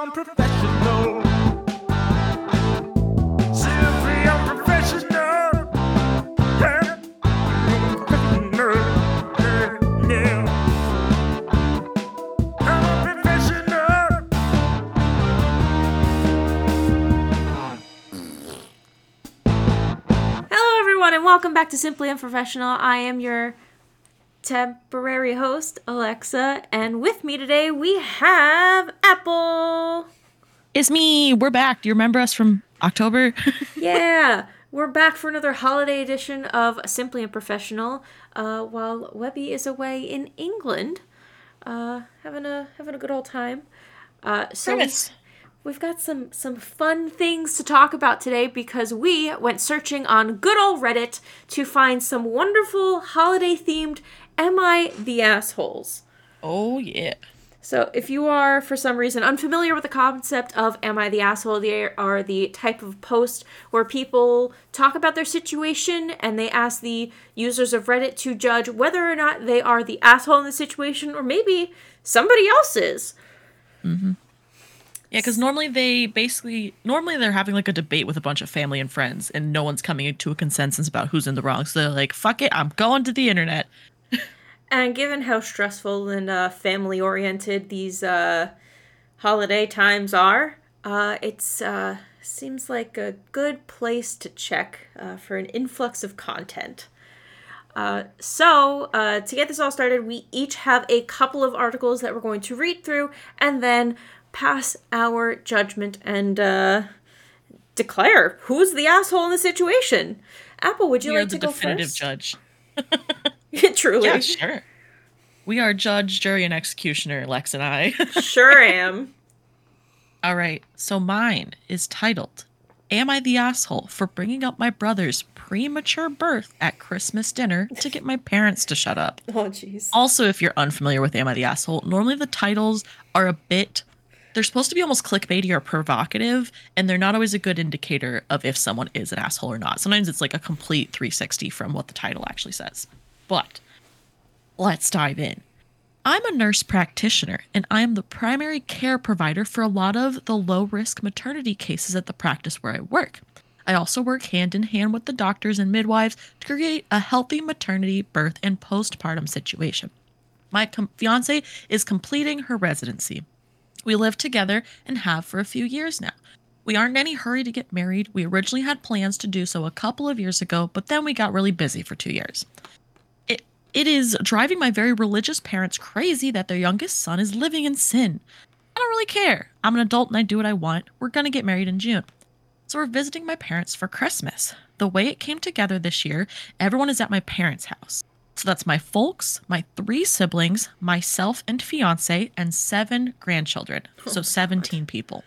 unprofessional. Simply unprofessional. Yeah. Welcome back to Simply Unprofessional. I am your temporary host, Alexa, and with me today we have Apple. It's me. We're back. Do you remember us from October? Yeah, we're back for another holiday edition of Simply Unprofessional. Uh, while Webby is away in England, uh, having a having a good old time. Uh, so. We've got some some fun things to talk about today because we went searching on good old Reddit to find some wonderful holiday themed Am I the Assholes? oh yeah. So, if you are for some reason unfamiliar with the concept of Am I the Asshole, they are the type of post where people talk about their situation and they ask the users of Reddit to judge whether or not they are the asshole in the situation or maybe somebody else is. Mm-hmm. Yeah, because normally they basically normally they're having like a debate with a bunch of family and friends, and no one's coming to a consensus about who's in the wrong. So they're like, "Fuck it, I'm going to the internet." And given how stressful and uh, family oriented these uh, holiday times are, uh, it's uh, seems like a good place to check uh, for an influx of content. Uh, so, uh, to get this all started, we each have a couple of articles that we're going to read through and then pass our judgment and uh, declare who's the asshole in the situation. Apple, would you We like the to go definitive first? judge. Truly, Yeah, sure. We are judge, jury, and executioner, Lex and I. sure am. All right, so mine is titled Am I the Asshole for Bringing Up My Brother's Premature Birth at Christmas Dinner to Get My Parents to Shut Up? Oh, jeez. Also, if you're unfamiliar with Am I the Asshole, normally the titles are a bit. They're supposed to be almost clickbaity or provocative, and they're not always a good indicator of if someone is an asshole or not. Sometimes it's like a complete 360 from what the title actually says. But let's dive in. I'm a nurse practitioner, and I am the primary care provider for a lot of the low risk maternity cases at the practice where I work. I also work hand in hand with the doctors and midwives to create a healthy maternity, birth, and postpartum situation. My com- fiance is completing her residency. We live together and have for a few years now. We aren't in any hurry to get married. We originally had plans to do so a couple of years ago, but then we got really busy for two years. It, it is driving my very religious parents crazy that their youngest son is living in sin. I don't really care. I'm an adult and I do what I want. We're going to get married in June. So we're visiting my parents for Christmas. The way it came together this year, everyone is at my parents' house. So that's my folks, my three siblings, myself and fiance, and seven grandchildren. Oh so 17 people.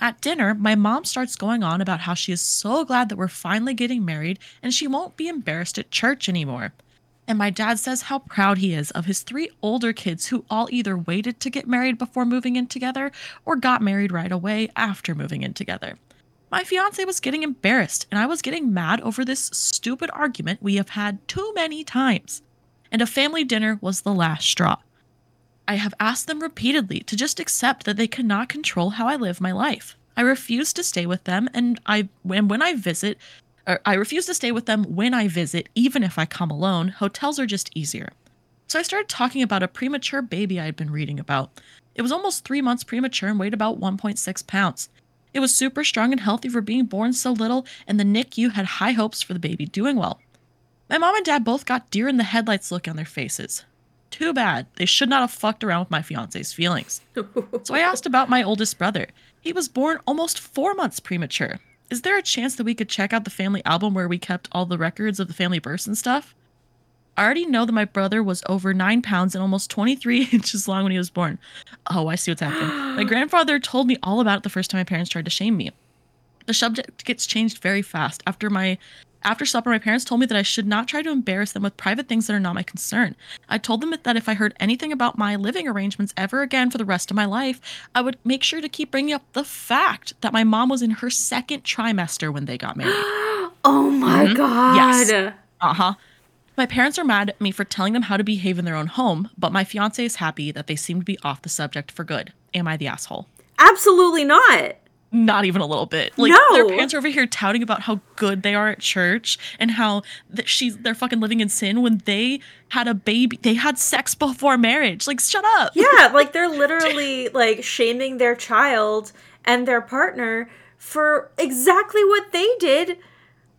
At dinner, my mom starts going on about how she is so glad that we're finally getting married and she won't be embarrassed at church anymore. And my dad says how proud he is of his three older kids who all either waited to get married before moving in together or got married right away after moving in together. My fiance was getting embarrassed and I was getting mad over this stupid argument we have had too many times. And a family dinner was the last straw. I have asked them repeatedly to just accept that they cannot control how I live my life. I refuse to stay with them and I when when I visit I refuse to stay with them when I visit even if I come alone. Hotels are just easier. So I started talking about a premature baby I had been reading about. It was almost 3 months premature and weighed about 1.6 pounds. It was super strong and healthy for being born so little and the NICU had high hopes for the baby doing well. My mom and dad both got deer in the headlights look on their faces. Too bad. They should not have fucked around with my fiance's feelings. So I asked about my oldest brother. He was born almost four months premature. Is there a chance that we could check out the family album where we kept all the records of the family births and stuff? I already know that my brother was over nine pounds and almost 23 inches long when he was born. Oh, I see what's happening. my grandfather told me all about it the first time my parents tried to shame me. The subject gets changed very fast after my After supper, my parents told me that I should not try to embarrass them with private things that are not my concern. I told them that if I heard anything about my living arrangements ever again for the rest of my life, I would make sure to keep bringing up the fact that my mom was in her second trimester when they got married. Oh my god. Yes. Uh huh. My parents are mad at me for telling them how to behave in their own home, but my fiance is happy that they seem to be off the subject for good. Am I the asshole? Absolutely not. Not even a little bit. Like No. their parents are over here touting about how good they are at church and how that she's they're fucking living in sin when they had a baby. They had sex before marriage. Like shut up. Yeah, like they're literally like shaming their child and their partner for exactly what they did.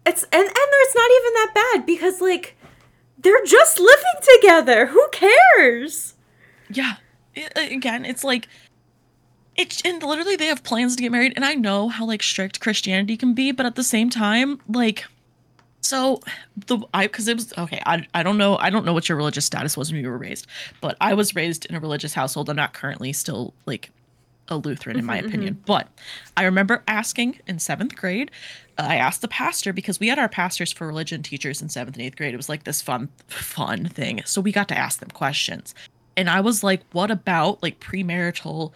It's and and it's not even that bad because like they're just living together. Who cares? Yeah. I- again, it's like it's and literally they have plans to get married and I know how like strict Christianity can be, but at the same time, like so the I because it was okay, I I don't know I don't know what your religious status was when you were raised, but I was raised in a religious household. I'm not currently still like a Lutheran in my opinion. But I remember asking in seventh grade, uh, I asked the pastor because we had our pastors for religion teachers in seventh and eighth grade. It was like this fun, fun thing. So we got to ask them questions. And I was like, what about like premarital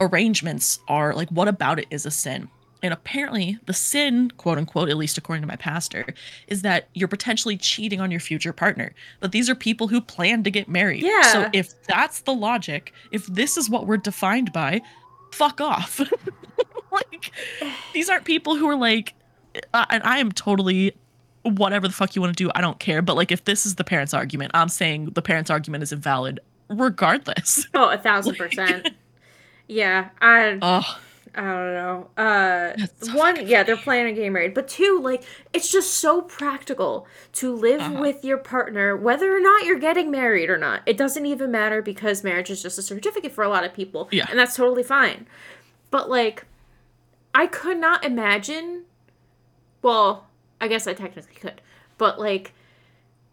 arrangements are like, what about it is a sin? And apparently, the sin, quote unquote, at least according to my pastor, is that you're potentially cheating on your future partner. But these are people who plan to get married. Yeah. So if that's the logic, if this is what we're defined by, fuck off. like, these aren't people who are like, and I am totally whatever the fuck you want to do. I don't care. But like, if this is the parents' argument, I'm saying the parents' argument is invalid regardless. Oh, a thousand percent. Yeah, I Oh, I don't know. Uh, so one, yeah, they're planning on getting married, but two, like it's just so practical to live Uh-huh. with your partner, whether or not you're getting married or not. It doesn't even matter because marriage is just a certificate for a lot of people, Yeah. and that's totally fine. But like, I could not imagine. Well, I guess I technically could, but like.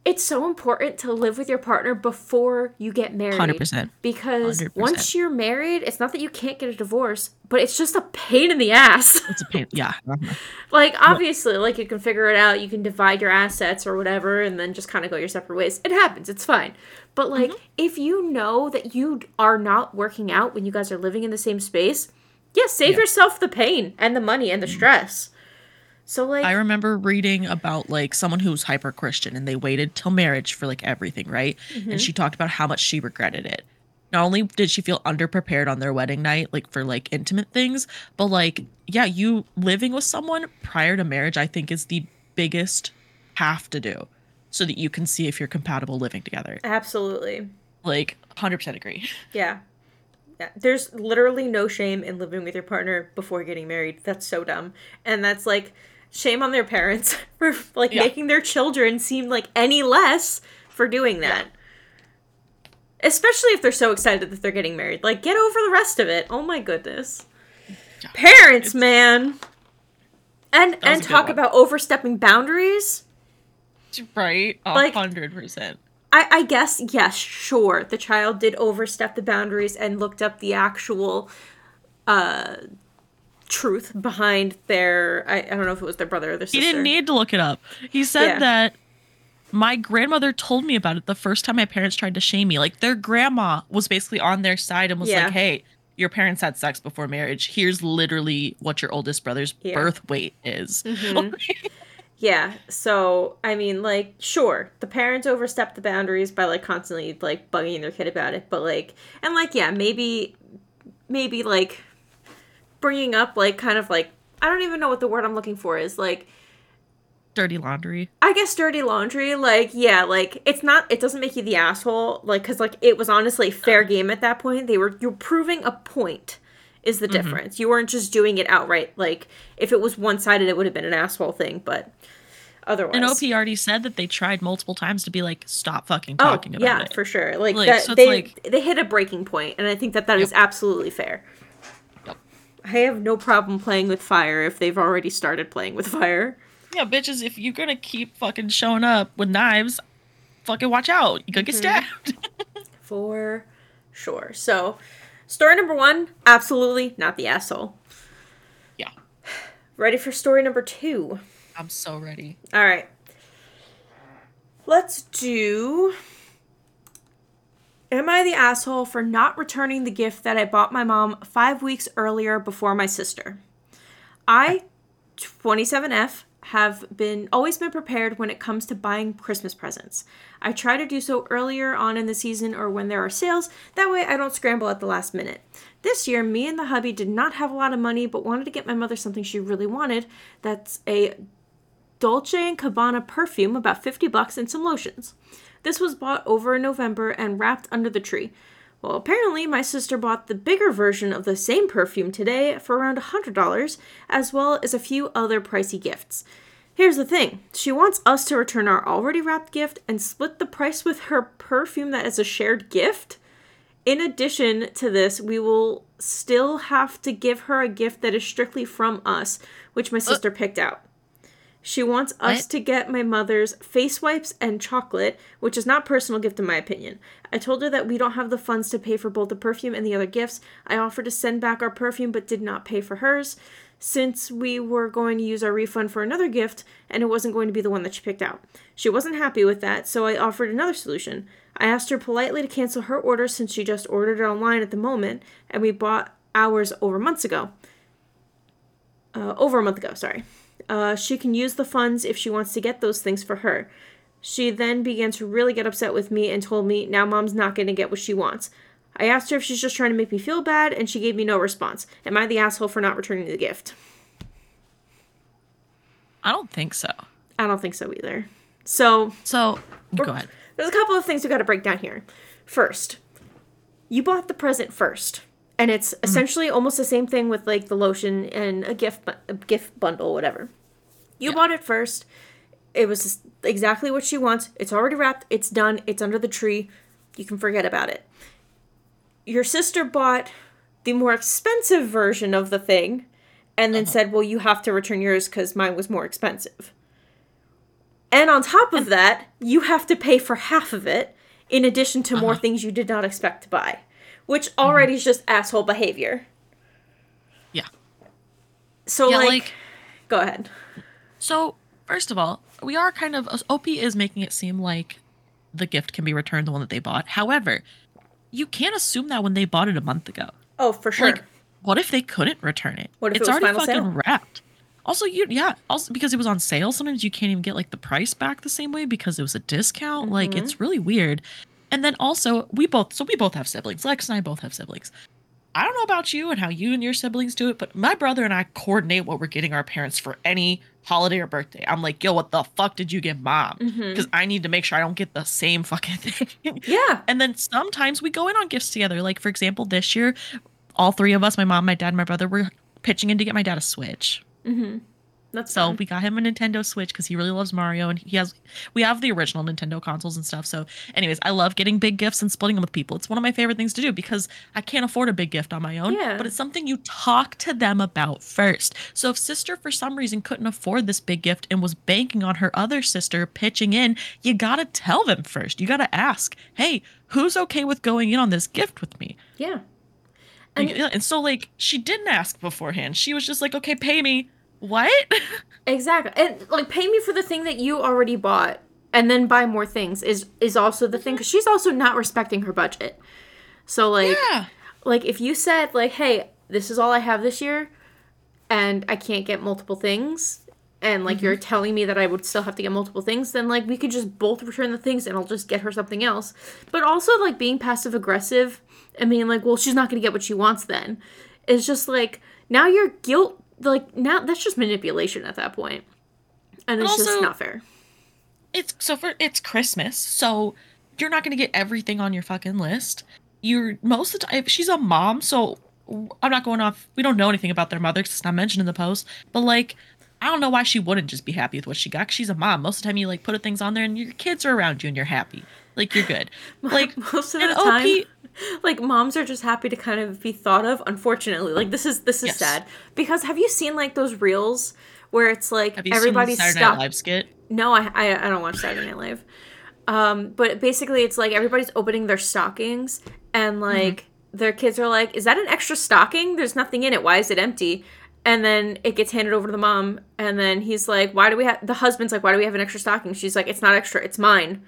It's so important to live with your partner before you get married. 100%. Because 100%. once you're married, it's not that you can't get a divorce, but it's just a pain in the ass. it's a pain. Yeah. uh-huh. like, obviously, like you can figure it out, you can divide your assets or whatever, and then just kind of go your separate ways. It happens, it's fine. But, like, Mm-hmm. if you know that you are not working out when you guys are living in the same space, yeah, save Yeah. Mm-hmm. yourself the pain and the money and the stress. So, like, I remember reading about like someone who was hyper Christian and they waited till marriage for like everything, right? And mm-hmm. she talked about how much she regretted it. Not only did she feel underprepared on their wedding night, like for like intimate things, but like, yeah, you living with someone prior to marriage, I think is the biggest have to do so that you can see if you're compatible living together. absolutely. Like, 100% agree. Yeah. Yeah. There's literally no shame in living with your partner before getting married. That's so dumb. And that's like shame on their parents for like Yeah. making their children seem like any less for doing that. Especially if they're so excited that they're getting married. Like get over the rest of it. Oh my goodness. Yeah. Parents, man. And and talk about overstepping boundaries. Right? A Like- 100%. I, I guess yes, sure. The child did overstep the boundaries and looked up the actual uh truth behind their I, I don't know if it was their brother or their sister. He didn't need to look it up. He said Yeah. that my grandmother told me about it the first time my parents tried to shame me. Like their grandma was basically on their side and was Yeah. like, "Hey, your parents had sex before marriage. Here's literally what your oldest brother's Yeah. Mm-hmm. birth weight is." Yeah. So I mean, like, sure, the parents overstepped the boundaries by like constantly like bugging their kid about it, but like, and like, yeah, maybe, maybe like bringing up like kind of like I don't even know what the word I'm looking for is like Dirty laundry. I guess dirty laundry, like, yeah, like it's not it doesn't make you the asshole, like cuz like it was honestly fair game at that point. They were you're proving a point is the mm-hmm. difference. You weren't just doing it outright. Like if it was one-sided it would have been an asshole thing, but otherwise And OP already said that they tried multiple times to be like, "Stop fucking Oh, talking about yeah, it." for sure. Like, Like, that so they like- they hit a breaking point and I think that that is absolutely fair. I have no problem playing with fire if they've already started playing with fire. Yeah, bitches, if you're gonna keep fucking showing up with knives, fucking watch out. You could get Mm-hmm. stabbed. For sure. So, story number one, absolutely not the asshole. yeah. Ready for story number two? I'm so ready. All right. Let's do. Am I the asshole for not returning the gift that I bought my mom five weeks earlier before my sister? I, 27F, have been always been prepared when it comes to buying Christmas presents. I try to do so earlier on in the season or when there are sales, that way I don't scramble at the last minute. This year, me and the hubby did not have a lot of money but wanted to get my mother something she really wanted. That's a Dolce and Gabbana perfume, about 50 bucks, and some lotions. This was bought over in November and wrapped under the tree. Well, apparently, my sister bought the bigger version of the same perfume today for around $100, as well as a few other pricey gifts. Here's the thing she wants us to return our already wrapped gift and split the price with her perfume that is a shared gift. In addition to this, we will still have to give her a gift that is strictly from us, which my uh, sister picked out. She wants us What? to get my mother's face wipes and chocolate, which is not personal gift in my opinion. I told her that we don't have the funds to pay for both the perfume and the other gifts. I offered to send back our perfume but did not pay for hers since we were going to use our refund for another gift and it wasn't going to be the one that she picked out. She wasn't happy with that, so I offered another solution. I asked her politely to cancel her order since she just ordered it online at the moment and we bought ours over months ago uh, over a month ago, sorry. Uh, she can use the funds if she wants to get those things for her. She then began to really get upset with me and told me now mom's not going to get what she wants. I asked her if she's just trying to make me feel bad, and she gave me no response. Am I the asshole for not returning the gift? I don't think so. I don't think so either. So, So go ahead. there's a couple of things we got to break down here. First, you bought the present first, and it's mm-hmm. essentially almost the same thing with like the lotion and a gift bu- a gift bundle, whatever. You bought it first. It was exactly what she wants. It's already wrapped. It's done. It's under the tree. You can forget about it. Your sister bought the more expensive version of the thing, and then uh-huh. said, "Well, you have to return yours because mine was more expensive." And on top of that, you have to pay for half of it, in addition to more uh-huh. things you did not expect to buy, which already is just asshole behavior. Yeah. So, Yeah, like, like- go ahead. So, first of all, we are kind of OP is making it seem like the gift can be returned, the one that they bought. However, you can't assume that when they bought it a month ago. Oh, for sure. Like, what if they couldn't return it? What if it it's was already final fucking sale? wrapped. Also, you yeah, also because it was on sale, sometimes you can't even get like the price back the same way because it was a discount. Like Mm-hmm. it's really weird. And then also, we both so we both have siblings. Lex and I both have siblings. I don't know about you and how you and your siblings do it, but my brother and I coordinate what we're getting our parents for any holiday or birthday. I'm like, yo, what the fuck did you get mom? Because I need to make sure I don't get the same fucking thing. Mm-hmm. Yeah. And then sometimes we go in on gifts together. Like, for example, this year, all three of us, my mom, my dad, and my brother, were pitching in to get my dad a Switch. That's So fun. we got him a Nintendo Switch because he really loves Mario and he has we have the original Nintendo consoles and stuff. So anyways, I love getting big gifts and splitting them with people. It's one of my favorite things to do because I can't afford a big gift on my own. Yeah. But it's something you talk to them about first. So if sister for some reason couldn't afford this big gift and was banking on her other sister pitching in, you gotta tell them first. You gotta ask, hey, who's okay with going in on this gift with me? yeah. And, And- and so like she didn't ask beforehand. She was just like, okay, pay me. What? Exactly. And like pay me for the thing that you already bought and then buy more things is is also the thing mm-hmm. cuz she's also not respecting her budget. So like yeah. like if you said like hey, this is all I have this year and I can't get multiple things and like mm-hmm. you're telling me that I would still have to get multiple things, then like we could just both return the things and I'll just get her something else. But also like being passive aggressive and being like, well, she's not gonna get what she wants then. It's just like now you're guilt like now that's just manipulation at that point. And it's just not fair. it's so for it's Christmas, so you're not gonna get everything on your fucking list. You're most of the time she's a mom, so I'm not going off. We don't know anything about their mother 'cause it's not mentioned in the post. But like, I don't know why she wouldn't just be happy with what she got. 'cause she's a mom. Most of the time, you like put things on there and your kids are around you and you're happy. Like you're good. Like most of the time OP like moms are just happy to kind of be thought of unfortunately. Like this is this is Yes. sad. Because have you seen like those reels where it's like have you everybody's seen Saturday Night Live skit? no I, I i don't watch saturday night live. Um but basically it's like everybody's opening their stockings and Mm-hmm. like their kids are like is that an extra stocking? There's nothing in it. Why is it empty? And then it gets handed over to the mom and then he's like why do we have the husband's like why do we have an extra stocking? She's like it's not extra. It's mine.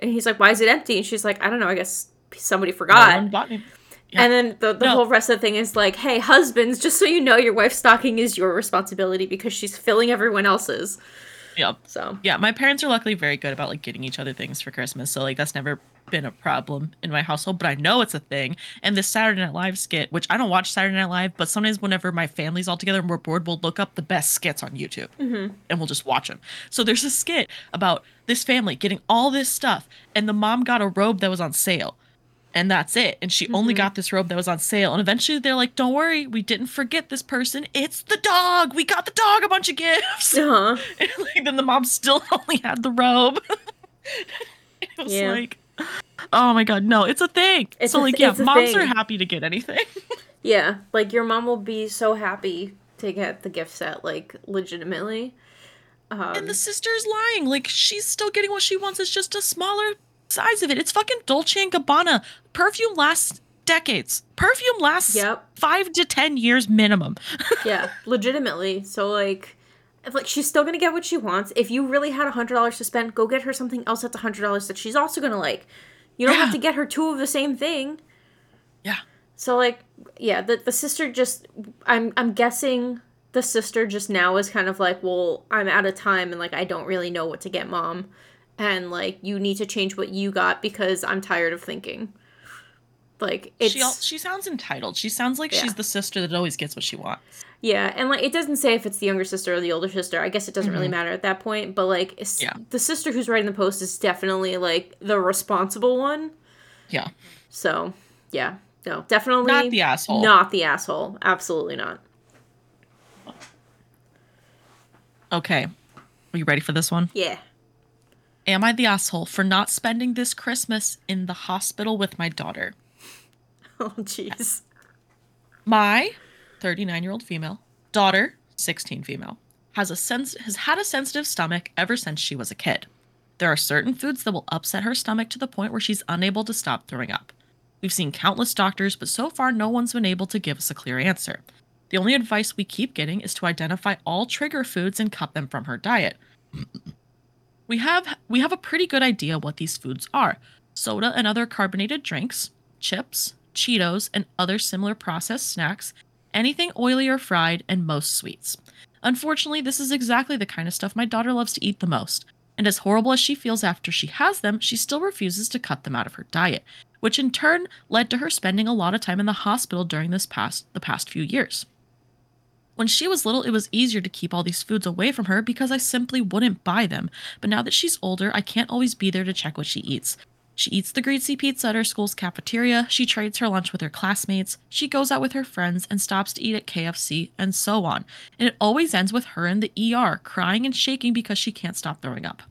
And he's like why is it empty? And she's like i don't know. I guess somebody forgot me- Yeah. and then the, the No. whole rest of the thing is like hey husbands just so you know your wife's stocking is your responsibility because she's filling everyone else's yeah. so Yeah, my parents are luckily very good about like getting each other things for Christmas. So like that's never been a problem in my household, but I know it's a thing. And this Saturday Night Live skit, which I don't watch Saturday Night Live, but sometimes whenever my family's all together and we're bored, we'll look up the best skits on YouTube mm-hmm. and we'll just watch them. So there's a skit about this family getting all this stuff, and the mom got a robe that was on sale. And that's it. And she only got this robe that was on sale. And eventually they're like, don't worry, we didn't forget this person. It's the dog. We got the dog a bunch of gifts. uh-huh. And like then the mom still only had the robe. it was Yeah. like, oh my god, no, it's a thing. It's so a like, yeah, moms thing. are happy to get anything. yeah like your mom will be so happy to get the gift set like legitimately um, and the sister's lying. Like she's still getting what she wants. It's just a smaller size of it. It's fucking Dolce and Gabbana. Perfume lasts decades. Perfume lasts Yep. five to ten years minimum. yeah legitimately so like if, like she's still gonna get what she wants if you really had a hundred dollars to spend go get her something else at the hundred dollars that she's also gonna like you don't have to get her two of the same thing yeah. so like yeah the, the sister just i'm i'm guessing the sister just now is kind of like well i'm out of time and like i don't really know what to get mom and like you need to change what you got because i'm tired of thinking like it's She she sounds entitled. She sounds like Yeah. she's the sister that always gets what she wants. Yeah, and like it doesn't say if it's the younger sister or the older sister. I guess it doesn't really mm-hmm. matter at that point. But like, Yeah. the sister who's writing the post is definitely like the responsible one. Yeah. So yeah, no, definitely Not the asshole. Not the asshole. Absolutely not. Okay. Are you ready for this one? Yeah. Am I the asshole for not spending this Christmas in the hospital with my daughter? Oh jeez. My 39 year old female daughter, 16 female, has a sense has had a sensitive stomach ever since she was a kid. There are certain foods that will upset her stomach to the point where she's unable to stop throwing up. We've seen countless doctors, but so far no one's been able to give us a clear answer. The only advice we keep getting is to identify all trigger foods and cut them from her diet. We have we have a pretty good idea what these foods are. Soda and other carbonated drinks, chips, Cheetos, and other similar processed snacks, anything oily or fried, and most sweets. Unfortunately, this is exactly the kind of stuff my daughter loves to eat the most. And as horrible as she feels after she has them, she still refuses to cut them out of her diet, which in turn led to her spending a lot of time in the hospital during this past the past few years. When she was little, it was easier to keep all these foods away from her because I simply wouldn't buy them. But now that she's older, I can't always be there to check what she eats. She eats the greasy pizza at her school's cafeteria, she trades her lunch with her classmates, she goes out with her friends and stops to eat at KFC, and so on. And it always ends with her in the ER, crying and shaking because she can't stop throwing up.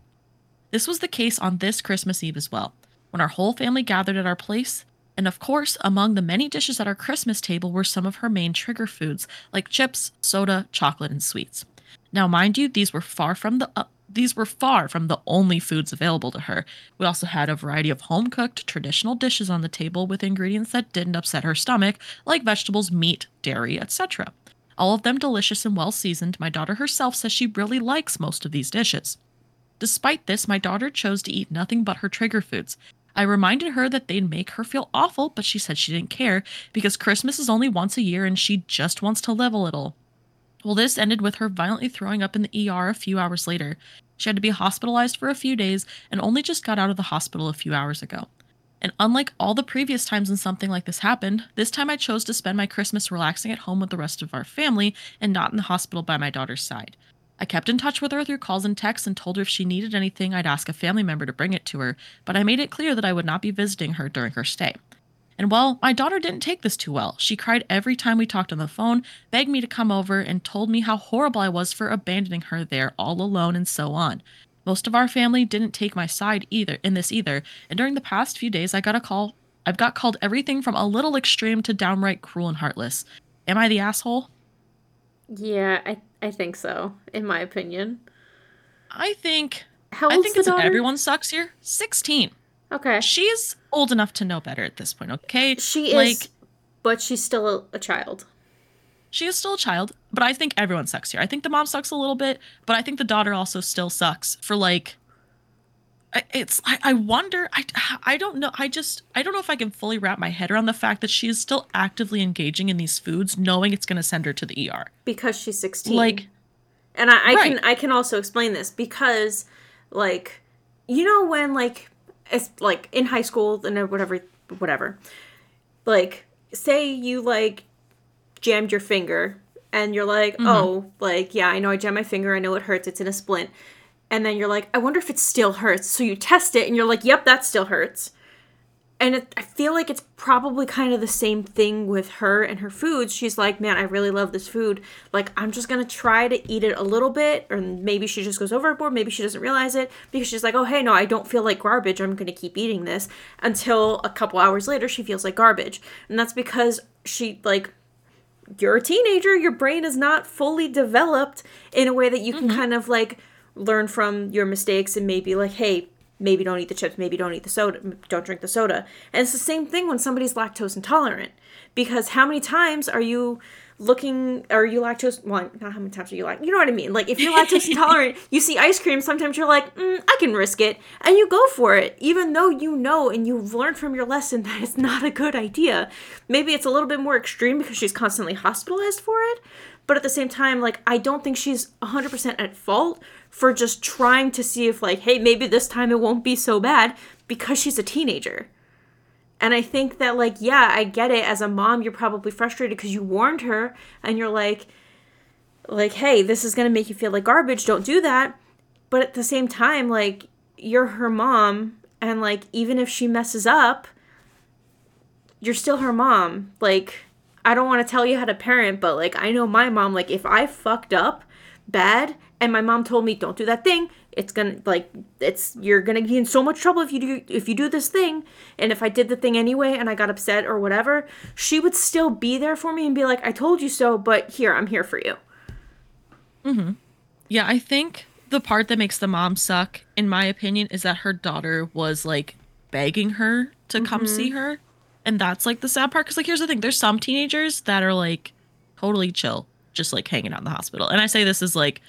This was the case on this Christmas Eve as well, when our whole family gathered at our place. And of course, among the many dishes at our Christmas table were some of her main trigger foods, like chips, soda, chocolate, and sweets. Now, mind you, these were far from the uh, these were far from the only foods available to her. We also had a variety of home cooked traditional dishes on the table with ingredients that didn't upset her stomach, like vegetables, meat, dairy, etc. All of them delicious and well seasoned. My daughter herself says she really likes most of these dishes. Despite this, my daughter chose to eat nothing but her trigger foods. I reminded her that they'd make her feel awful, but she said she didn't care because Christmas is only once a year and she just wants to live a little. Well, this ended with her violently throwing up in the ER a few hours later. She had to be hospitalized for a few days and only just got out of the hospital a few hours ago. And unlike all the previous times when something like this happened, this time I chose to spend my Christmas relaxing at home with the rest of our family and not in the hospital by my daughter's side. I kept in touch with her through calls and texts and told her if she needed anything, I'd ask a family member to bring it to her, but I made it clear that I would not be visiting her during her stay. And well, my daughter didn't take this too well. She cried every time we talked on the phone, begged me to come over, and told me how horrible I was for abandoning her there all alone and so on. Most of our family didn't take my side either in this either, and during the past few days I got a call I've got called everything from a little extreme to downright cruel and heartless. Am I the asshole? Yeah, I I think so. In my opinion. I think How I think it's daughter? everyone sucks here. 16. Okay. She's old enough to know better at this point, okay? She is, like but she's still a, child. she is still a child, but I think everyone sucks here. I think the mom sucks a little bit, but I think the daughter also still sucks for like it's I, I wonder I I don't know I just I don't know if I can fully wrap my head around the fact that she is still actively engaging in these foods knowing it's going to send her to the ER. because she's 16 Like and I, I can i can also explain this because like you know when like it's like in high school and whatever whatever. Like say you like jammed your finger and you're like oh like yeah i know i jammed my finger i know it hurts it's in a splint and then you're like i wonder if it still hurts so you test it and you're like yep that still hurts and it, I feel like it's probably kind of the same thing with her and her foods. She's like, man, I really love this food. Like, I'm just gonna try to eat it a little bit, or maybe she just goes overboard. Maybe she doesn't realize it because she's like, oh, hey, no, I don't feel like garbage. I'm gonna keep eating this until a couple hours later she feels like garbage, and that's because she like you're a teenager, your brain is not fully developed in a way that you can mm-hmm. kind of like learn from your mistakes and maybe like, hey, maybe don't eat the chips, maybe don't eat the soda, don't drink the soda. And it's the same thing when somebody's lactose intolerant. Because how many times are you looking are you lactose well not how many times are you like you know what i mean like if you're lactose intolerant you see ice cream sometimes you're like mm, i can risk it and you go for it even though you know and you've learned from your lesson that it's not a good idea maybe it's a little bit more extreme because she's constantly hospitalized for it but at the same time like i don't think she's 100% at fault for just trying to see if like hey maybe this time it won't be so bad because she's a teenager and I think that, like, yeah, I get it. As a mom, you're probably frustrated because you warned her and you're like, like, hey, this is going to make you feel like garbage. Don't do that. But at the same time, like, you're her mom. And, like, even if she messes up, you're still her mom. Like, I don't want to tell you how to parent, but, like, I know my mom, like, if I fucked up bad and my mom told me, don't do that thing, it's gonna like it's you're gonna be in so much trouble if you do if you do this thing and if i did the thing anyway and i got upset or whatever she would still be there for me and be like i told you so but here i'm here for you mm-hmm Yeah, I think the part that makes the mom suck, in my opinion, is that her daughter was like begging her to come see her. And that's like the sad part. Cause like, here's the thing there's some teenagers that are like totally chill, just like hanging out in the hospital. And I say this is like,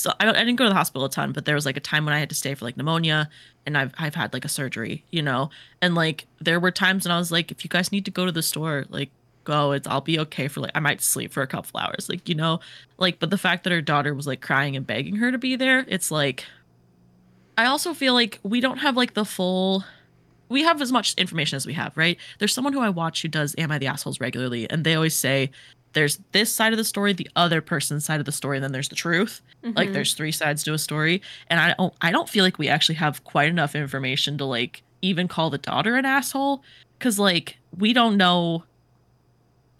so I, I didn't go to the hospital a ton, but there was like a time when I had to stay for like pneumonia and I've, I've had like a surgery, you know? And like, there were times when I was like, if you guys need to go to the store, like, go. It's i'll be okay for like i might sleep for a couple hours like you know? Like but the fact that her daughter was like crying and begging her to be there it's like i also feel like we don't have like the full we have as much information as we have right? There's someone who i watch who does am i the assholes regularly and they always say there's this side of the story the other person's side of the story and then there's the truth. Like Mhm. there's three sides to a story. And i don't i don't feel like we actually have quite enough information to like even call the daughter an asshole. Because like we don't know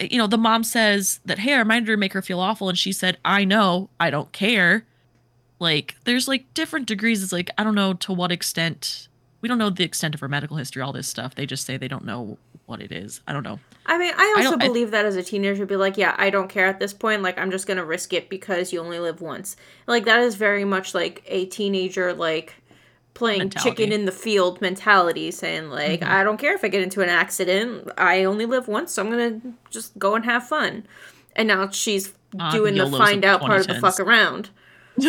you know the mom says that hey i reminded her to make her feel awful and she said i know i don't care. Like there's like different degrees. It's like i don't know to what extent we don't know the extent of her medical history all this stuff. They just say they don't know what it is. I don't know. I mean i I also I- believe that as a teenager would be like yeah i don't care at this point. Like i'm just gonna risk it because you only live once. Like that is very much like a teenager like playing Mentality. chicken in the field mentality saying like Mm-hmm. i don't care if i get into an accident. I only live once so i'm gonna just go and have fun. And now she's Ah, doing the find out part of the fuck around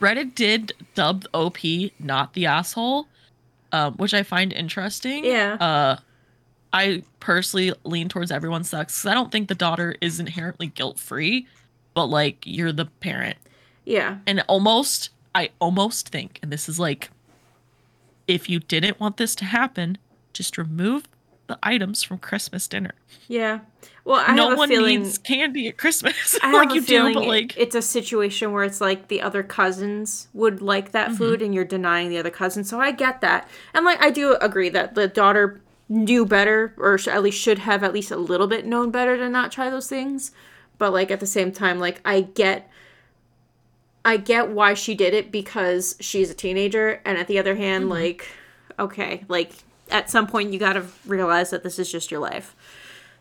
reddit did dub op not the asshole um, which i find interesting. Yeah. uh i personally lean towards everyone sucks i don't think the daughter is inherently guilt-free but like you're the parent. Yeah. And almost i almost think and this is like if you didn't want this to happen just remove the items from christmas dinner yeah well i no have a one feeling needs candy at christmas I have like a you feeling do but like it's a situation where it's like the other cousins would like Mm-hmm. that food and you're denying the other cousins. So I get that. And like I do agree that the daughter knew better or sh- at least should have at least a little bit known better to not try those things. But like at the same time like I get I get why she did it because she's a teenager and at the other hand Mm-hmm. like okay, like at some point you got to realize that this is just your life.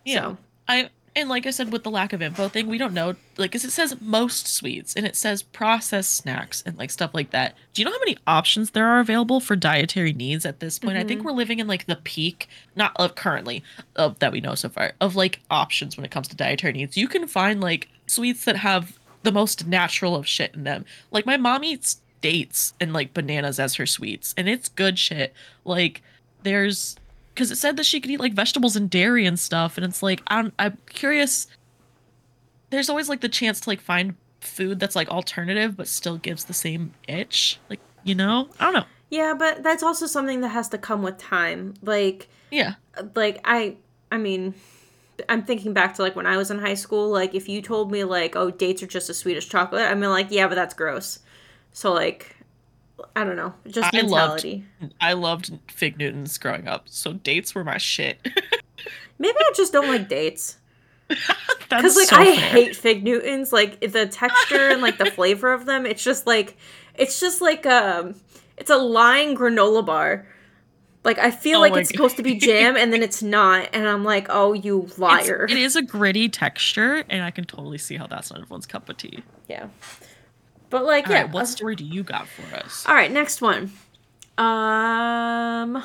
Yeah. So- I And like I said, with the lack of info thing, we don't know. Like, 'cause it says most sweets and it says processed snacks and like stuff like that. Do you know how many options there are available for dietary needs at this point? I think mm-hmm. we're living in like the peak, not of currently, of that we know so far, of like options when it comes to dietary needs. You can find like sweets that have the most natural of shit in them. Like, my mom eats dates and like bananas as her sweets, and it's good shit. Like, there's because it said that she could eat like vegetables and dairy and stuff and it's like I'm, I'm curious there's always like the chance to like find food that's like alternative but still gives the same itch like you know i don't know Yeah, but that's also something that has to come with time. Like, yeah like I, I mean, I'm thinking back to like when I was in high school. Like, if you told me like, oh, dates are just as sweet as chocolate, I mean, like, yeah, but that's gross. So like, I don't know, just I loved- mentality. i loved fig newtons growing up so dates were my shit Maybe I just don't like dates. that's Because like so I fair. hate fig Newtons, like the texture and like the flavor of them. It's just like it's just like um it's a lying granola bar. Like I feel Oh like it's supposed to be jam and then it's not, and I'm like, oh you It's- liar. it is a gritty texture and i can totally see how that's not everyone's cup of tea Yeah. But like All yeah. right, what uh, story do you got for us all right, next one. Um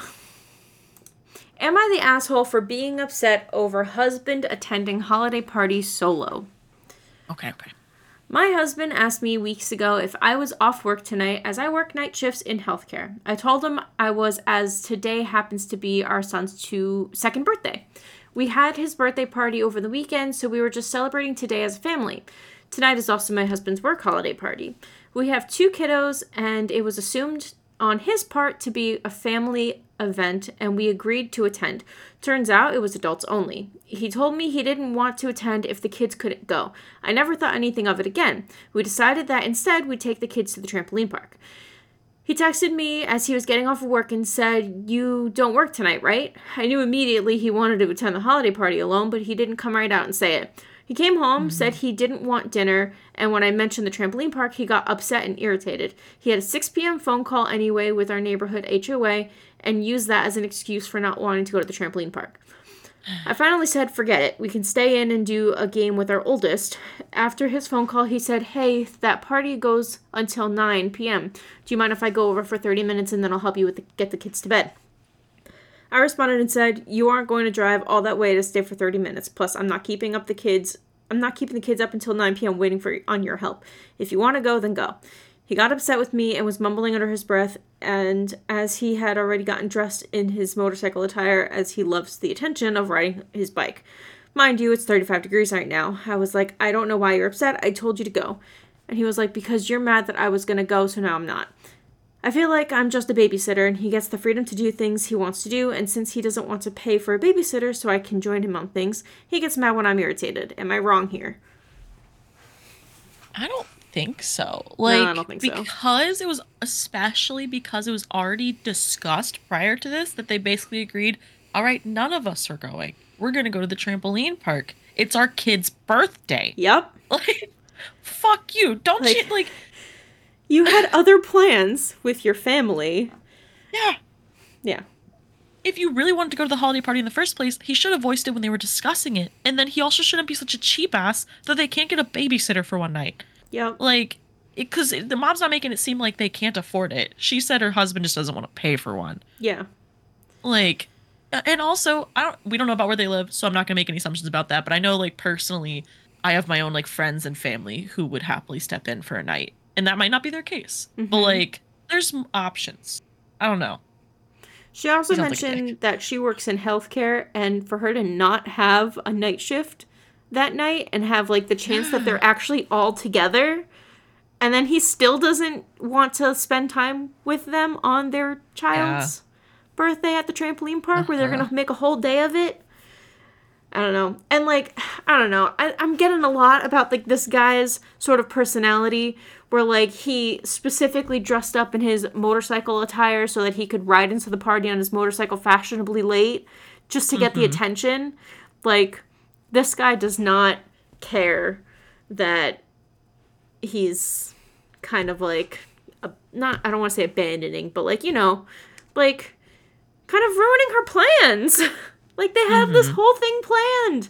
Am I the asshole for being upset over husband attending holiday party solo? okay okay My husband asked me weeks ago if I was off work tonight as I work night shifts in healthcare. I told him I was as today happens to be our son's two second birthday. We had his birthday party over the weekend, so we were just celebrating today as a family. Tonight is also my husband's work holiday party. We have two kiddos, and it was assumed on his part to be a family event, and we agreed to attend. Turns out it was adults only. He told me he didn't want to attend if the kids couldn't go. I never thought anything of it again. We decided that instead we'd take the kids to the trampoline park. He texted me as he was getting off of work and said, You don't work tonight, right? I knew immediately he wanted to attend the holiday party alone, but he didn't come right out and say it. He came home, said mm-hmm. he didn't want dinner, and when I mentioned the trampoline park, he got upset and irritated. He had a 6 p.m. phone call anyway with our neighborhood HOA and used that as an excuse for not wanting to go to the trampoline park. I finally said, forget it. We can stay in and do a game with our oldest. After his phone call, he said, hey, that party goes until 9 p.m. Do you mind if I go over for 30 minutes and then I'll help you with the, get the kids to bed? I responded and said, you aren't going to drive all that way to stay for 30 minutes. Plus, I'm not keeping up the kids. I'm not keeping the kids up until 9 p.m. waiting for on your help. If you want to go, then go. He got upset with me and was mumbling under his breath, and as he had already gotten dressed in his motorcycle attire, as he loves the attention of riding his bike. Mind you, it's 35 degrees right now. I was like, I don't know why you're upset. I told you to go. And he was like, Because you're mad that I was going to go, so now I'm not. I feel like I'm just a babysitter and he gets the freedom to do things he wants to do, and since he doesn't want to pay for a babysitter so I can join him on things, he gets mad when I'm irritated. Am I wrong here? I don't think so. Like I don't think so. because it was especially because it was already discussed prior to this that they basically agreed, all right, none of us are going. We're going to go to the trampoline park. It's our kid's birthday. Yep. Like fuck you. Don't Like- you like You had other plans with your family. yeah. Yeah. If you really wanted to go to the holiday party in the first place, he should have voiced it when they were discussing it. And then he also shouldn't be such a cheap ass that they can't get a babysitter for one night. Yeah. Like, because the mom's not making it seem like they can't afford it. She said her husband just doesn't want to pay for one. Yeah. Like, and also, I don't. We don't know about where they live, so I'm not gonna make any assumptions about that. But I know, like personally, I have my own like friends and family who would happily step in for a night, and that might not be their case. But Mhm. like, there's options. I don't know. She also Sounds like mentioned that she works in healthcare and for her to not have a night shift that night and have like the chance that they're actually all together and then he still doesn't want to spend time with them on their child's birthday at the trampoline park where they're Uh-huh. gonna make a whole day of it. I don't know. And like, I don't know. I, I'm getting a lot about like this guy's sort of personality where like he specifically dressed up in his motorcycle attire so that he could ride into the party on his motorcycle fashionably late just to get the mm-hmm. attention. Like, this guy does not care that he's kind of like a, not I don't want to say abandoning, but like, you know, like kind of ruining her plans. like they have this mm-hmm. whole thing planned.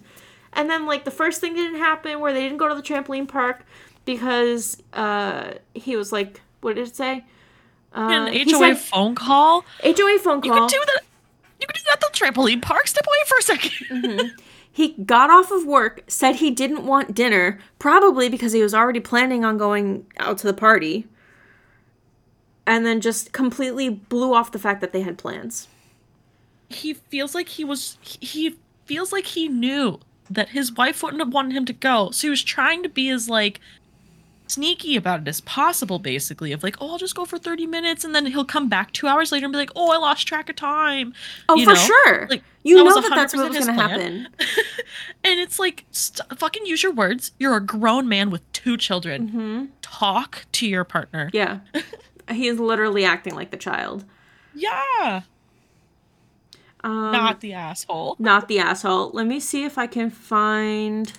And then like the first thing didn't happen where they didn't go to the trampoline park because uh he was like what did it say? Uh, An HOA said- phone call. HOA phone call. You could do that. You could do that at the trampoline park. Step away for a 2nd He got off of work, said he didn't want dinner, probably because he was already planning on going out to the party, and then just completely blew off the fact that they had plans. He feels like he was. He feels like he knew that his wife wouldn't have wanted him to go, so he was trying to be as like sneaky about it as possible. Basically, of like, oh, I'll just go for thirty minutes, and then he'll come back two hours later and be like, oh, I lost track of time. Oh, You for know? sure. Like, you that know that that's 100% what was going to happen. And it's like, st- fucking use your words. You're a grown man with two children. hmm Talk to your partner. Yeah. he is literally acting like the child. Yeah, Um, not the asshole. not the asshole. Let me see if I can find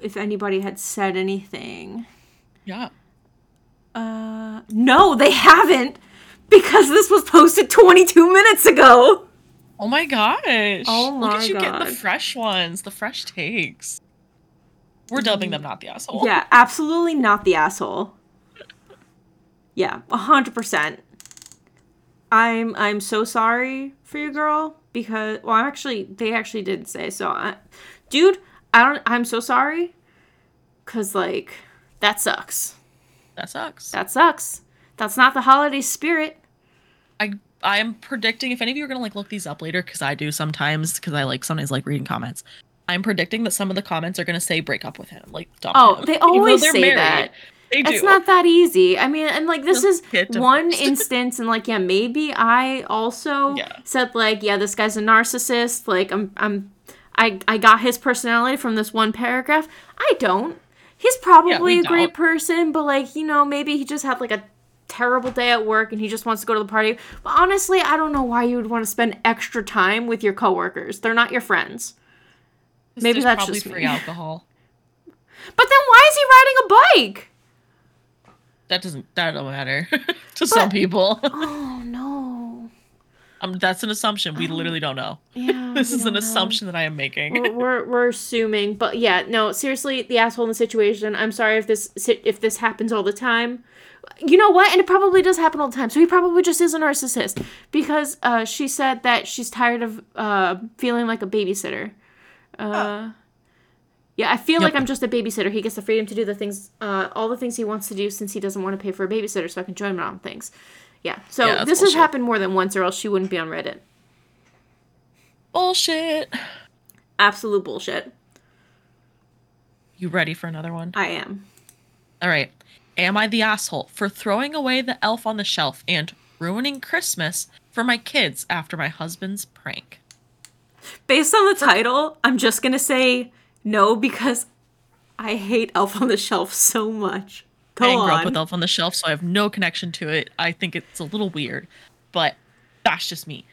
if anybody had said anything. Yeah. Uh, no, they haven't because this was posted 22 minutes ago. Oh my gosh. Oh my Look at you getting the fresh ones, the fresh takes. We're dubbing them not the asshole. Yeah, absolutely not the asshole. Yeah, 100%. I'm I'm so sorry for you girl because well actually they actually did say so. I, dude, I don't I'm so sorry cuz like that sucks. That sucks. That sucks. That's not the holiday spirit. I I'm predicting if any of you are gonna like look these up later, because I do sometimes, because I like sometimes like reading comments. I'm predicting that some of the comments are gonna say break up with him, like dump Oh, him. they always say married. that. They do. It's not that easy. I mean, and like this Just is one instance, and like yeah, maybe I also Yeah. said like yeah, this guy's a narcissist. Like I'm I'm I I got his personality from this one paragraph. I don't. He's probably we a great person, but like you know maybe he just had like a terrible day at work and he just wants to go to the party. But honestly, I don't know why you would want to spend extra time with your coworkers. They're not your friends. maybe that's just me. free alcohol. But then why is he riding a bike? That doesn't that don't matter to some people. Oh. Um, that's an assumption. We literally don't know. Yeah. This is an know. assumption that I am making. we're, we're we're assuming, but yeah, no, seriously, the asshole in the situation. I'm sorry if this if this happens all the time. You know what? And it probably does happen all the time. So he probably just is a narcissist because uh, she said that she's tired of uh, feeling like a babysitter. Uh, yeah, I feel like I'm just a babysitter. He gets the freedom to do the things, uh, all the things he wants to do, since he doesn't want to pay for a babysitter, so I can join him on things. Yeah. So Yeah, this has happened more than once, or else she wouldn't be on Reddit. Bullshit. Absolute bullshit. You ready for another one? I am. All right. Am I the asshole for throwing away the elf on the shelf and ruining Christmas for my kids after my husband's prank? Based on the title, I'm just gonna say no because I hate Elf on the Shelf so much. I didn't grow on. up with Elf on the Shelf, so I have no connection to it. I think it's a little weird, but that's just me.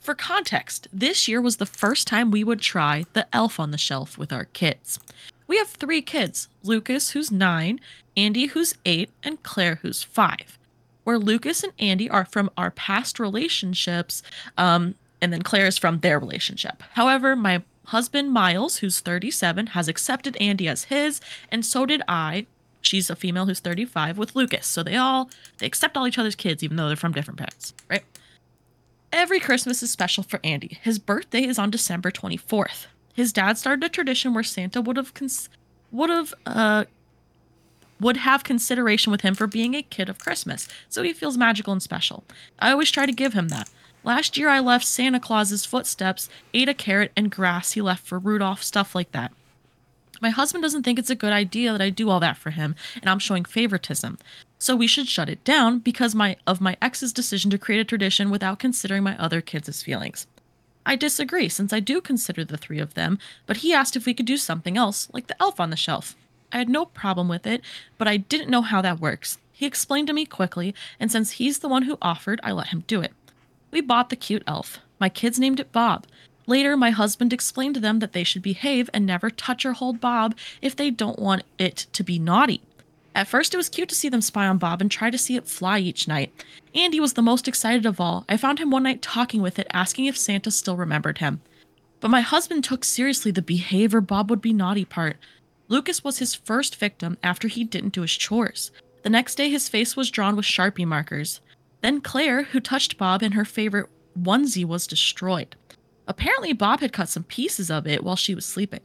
For context, this year was the first time we would try the Elf on the Shelf with our kids. We have three kids Lucas, who's nine, Andy, who's eight, and Claire, who's five. Where Lucas and Andy are from our past relationships, um, and then Claire is from their relationship. However, my husband Miles, who's 37, has accepted Andy as his, and so did I. She's a female who's 35 with Lucas. So they all they accept all each other's kids even though they're from different parents, right? Every Christmas is special for Andy. His birthday is on December 24th. His dad started a tradition where Santa would have cons- would have uh would have consideration with him for being a kid of Christmas, so he feels magical and special. I always try to give him that. Last year I left Santa Claus's footsteps, ate a carrot and grass he left for Rudolph, stuff like that. My husband doesn't think it's a good idea that I do all that for him, and I'm showing favoritism. So we should shut it down because my of my ex's decision to create a tradition without considering my other kids' feelings. I disagree since I do consider the three of them, but he asked if we could do something else, like the elf on the shelf. I had no problem with it, but I didn't know how that works. He explained to me quickly, and since he's the one who offered, I let him do it. We bought the cute elf. My kids named it Bob. Later, my husband explained to them that they should behave and never touch or hold Bob if they don't want it to be naughty. At first, it was cute to see them spy on Bob and try to see it fly each night. Andy was the most excited of all. I found him one night talking with it, asking if Santa still remembered him. But my husband took seriously the behavior Bob would be naughty part. Lucas was his first victim after he didn't do his chores. The next day, his face was drawn with Sharpie markers. Then Claire, who touched Bob in her favorite onesie, was destroyed. Apparently, Bob had cut some pieces of it while she was sleeping.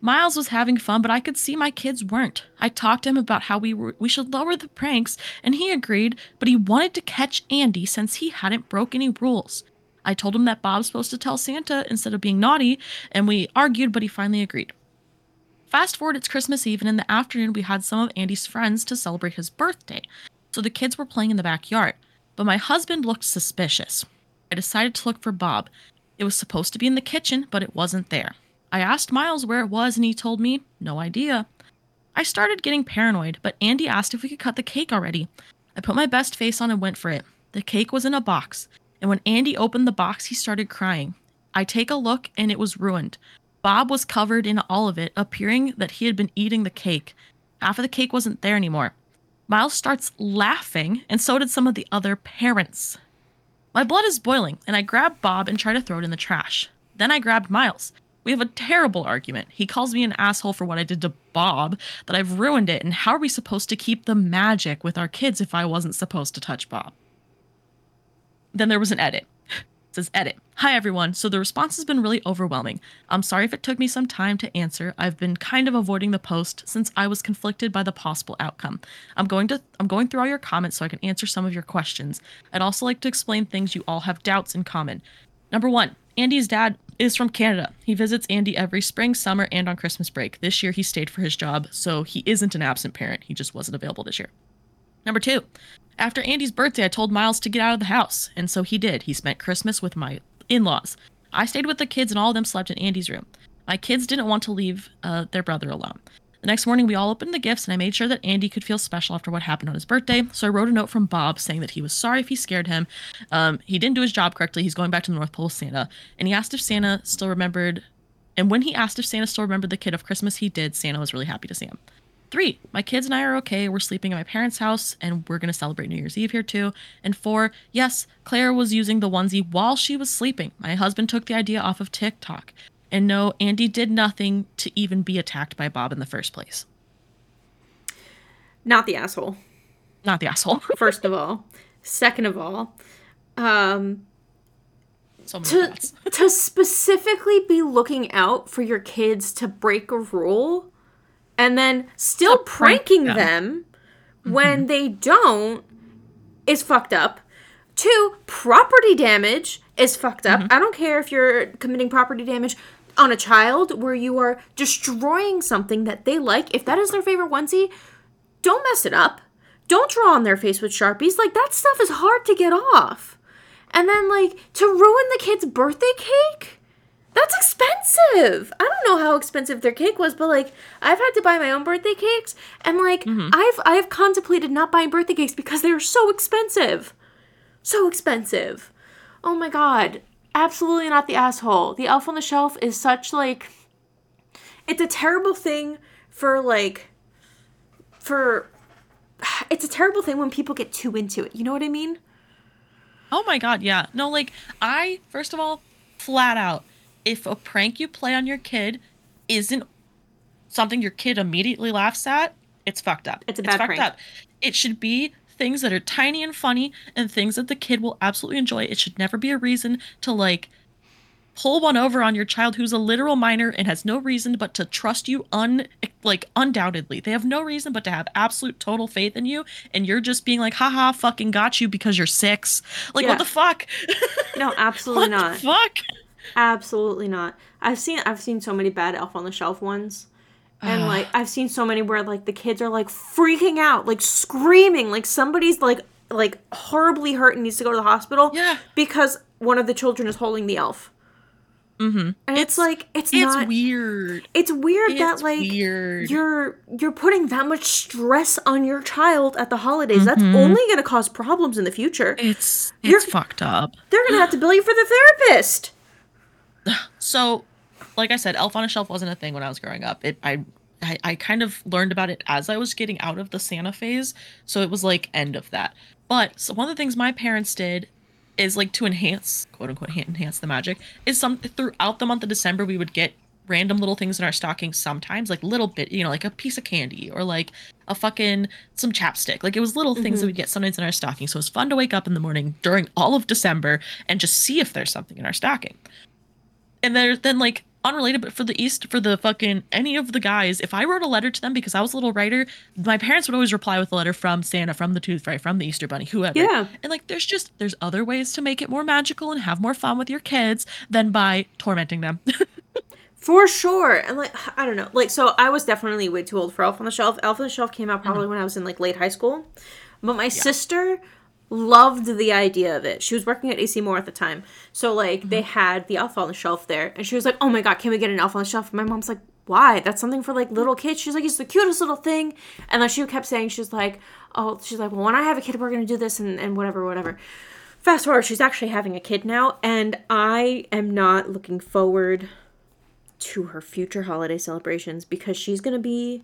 Miles was having fun, but I could see my kids weren't. I talked to him about how we were, we should lower the pranks, and he agreed, but he wanted to catch Andy since he hadn't broke any rules. I told him that Bob's supposed to tell Santa instead of being naughty, and we argued, but he finally agreed. Fast forward, it's Christmas Eve, and in the afternoon, we had some of Andy's friends to celebrate his birthday. So the kids were playing in the backyard, but my husband looked suspicious. I decided to look for Bob. It was supposed to be in the kitchen, but it wasn't there. I asked Miles where it was, and he told me, no idea. I started getting paranoid, but Andy asked if we could cut the cake already. I put my best face on and went for it. The cake was in a box, and when Andy opened the box, he started crying. I take a look, and it was ruined. Bob was covered in all of it, appearing that he had been eating the cake. Half of the cake wasn't there anymore. Miles starts laughing, and so did some of the other parents. My blood is boiling, and I grab Bob and try to throw it in the trash. Then I grabbed Miles. We have a terrible argument. He calls me an asshole for what I did to Bob, that I've ruined it, and how are we supposed to keep the magic with our kids if I wasn't supposed to touch Bob? Then there was an edit. Says edit. Hi everyone. So the response has been really overwhelming. I'm sorry if it took me some time to answer. I've been kind of avoiding the post since I was conflicted by the possible outcome. I'm going to I'm going through all your comments so I can answer some of your questions. I'd also like to explain things you all have doubts in common. Number 1, Andy's dad is from Canada. He visits Andy every spring, summer, and on Christmas break. This year he stayed for his job, so he isn't an absent parent. He just wasn't available this year. Number two, after Andy's birthday, I told Miles to get out of the house, and so he did. He spent Christmas with my in laws. I stayed with the kids, and all of them slept in Andy's room. My kids didn't want to leave uh, their brother alone. The next morning, we all opened the gifts, and I made sure that Andy could feel special after what happened on his birthday. So I wrote a note from Bob saying that he was sorry if he scared him. Um, he didn't do his job correctly. He's going back to the North Pole with Santa. And he asked if Santa still remembered. And when he asked if Santa still remembered the kid of Christmas, he did. Santa was really happy to see him. Three, my kids and I are okay. We're sleeping at my parents' house and we're going to celebrate New Year's Eve here too. And four, yes, Claire was using the onesie while she was sleeping. My husband took the idea off of TikTok. And no, Andy did nothing to even be attacked by Bob in the first place. Not the asshole. Not the asshole. First of all, second of all, um, so to to specifically be looking out for your kids to break a rule, and then still To prank pranking them. them, mm-hmm. when they don't is fucked up. Two, property damage is fucked up. Mm-hmm. I don't care if you're committing property damage on a child where you are destroying something that they like. If that is their favorite onesie, don't mess it up. Don't draw on their face with Sharpies. Like, that stuff is hard to get off. And then, like, to ruin the kid's birthday cake? That's expensive. I don't know how expensive their cake was, but like I've had to buy my own birthday cakes and like mm-hmm. I've I've contemplated not buying birthday cakes because they're so expensive. So expensive. Oh my god. Absolutely not the asshole. The elf on the shelf is such like it's a terrible thing for like for it's a terrible thing when people get too into it. You know what I mean? Oh my god, yeah. No, like I first of all, flat out, if a prank you play on your kid isn't something your kid immediately laughs at, it's fucked up. It's a bad fucked prank. up. It should be things that are tiny and funny and things that the kid will absolutely enjoy. It should never be a reason to like pull one over on your child who's a literal minor and has no reason but to trust you un like undoubtedly. They have no reason but to have absolute total faith in you and you're just being like haha fucking got you because you're 6. Like Yeah. what the fuck? No, absolutely what not. the fuck? Absolutely not. I've seen I've seen so many bad Elf on the Shelf ones. And like I've seen so many where like the kids are like freaking out, like screaming, like somebody's like like horribly hurt and needs to go to the hospital. Yeah. Because one of the children is holding the elf. Mm-hmm. And it's, It's- like it's, It's not weird. it's weird that like weird. you're you're putting that much stress on your child at the holidays. Mm-hmm. That's only gonna cause problems in the future. It's You're- fucked up. They're gonna have to bill you for the therapist. So, like I said, Elf on a Shelf wasn't a thing when I was growing up. It I, I I kind of learned about it as I was getting out of the Santa phase, so it was like end of that. But so one of the things my parents did is like to enhance quote unquote enhance the magic is some throughout the month of December we would get random little things in our stocking sometimes like little bit you know like a piece of candy or like a fucking some chapstick. Like it was little things that mm-hmm. we'd get sometimes in our stocking. So it was fun to wake up in the morning during all of december and just see if there's something in our stocking and there then like unrelated but for the east for the fucking any of the guys if i wrote a letter to them because i was a little writer my parents would always reply with a letter from santa from the tooth fairy from the easter bunny whoever Yeah. and like there's just there's other ways to make it more magical and have more fun with your kids than by tormenting them For sure. And like I don't know. Like so I was definitely way too old for Elf on the Shelf. Elf on the Shelf came out mm-hmm. probably when I was in like late high school. But my sister loved the idea of it. She was working at AC Moore at the time. So like they mm-hmm. had the Elf on the Shelf there and she was like, "Oh my god, can we get an Elf on the Shelf?" My mom's like, "Why? That's something for like little kids." She's like, "It's the cutest little thing." And then she kept saying she's like, "Oh, she's like, well, when I have a kid, we're going to do this and and whatever, whatever." Fast forward, she's actually having a kid now, and I am not looking forward to her future holiday celebrations because she's gonna be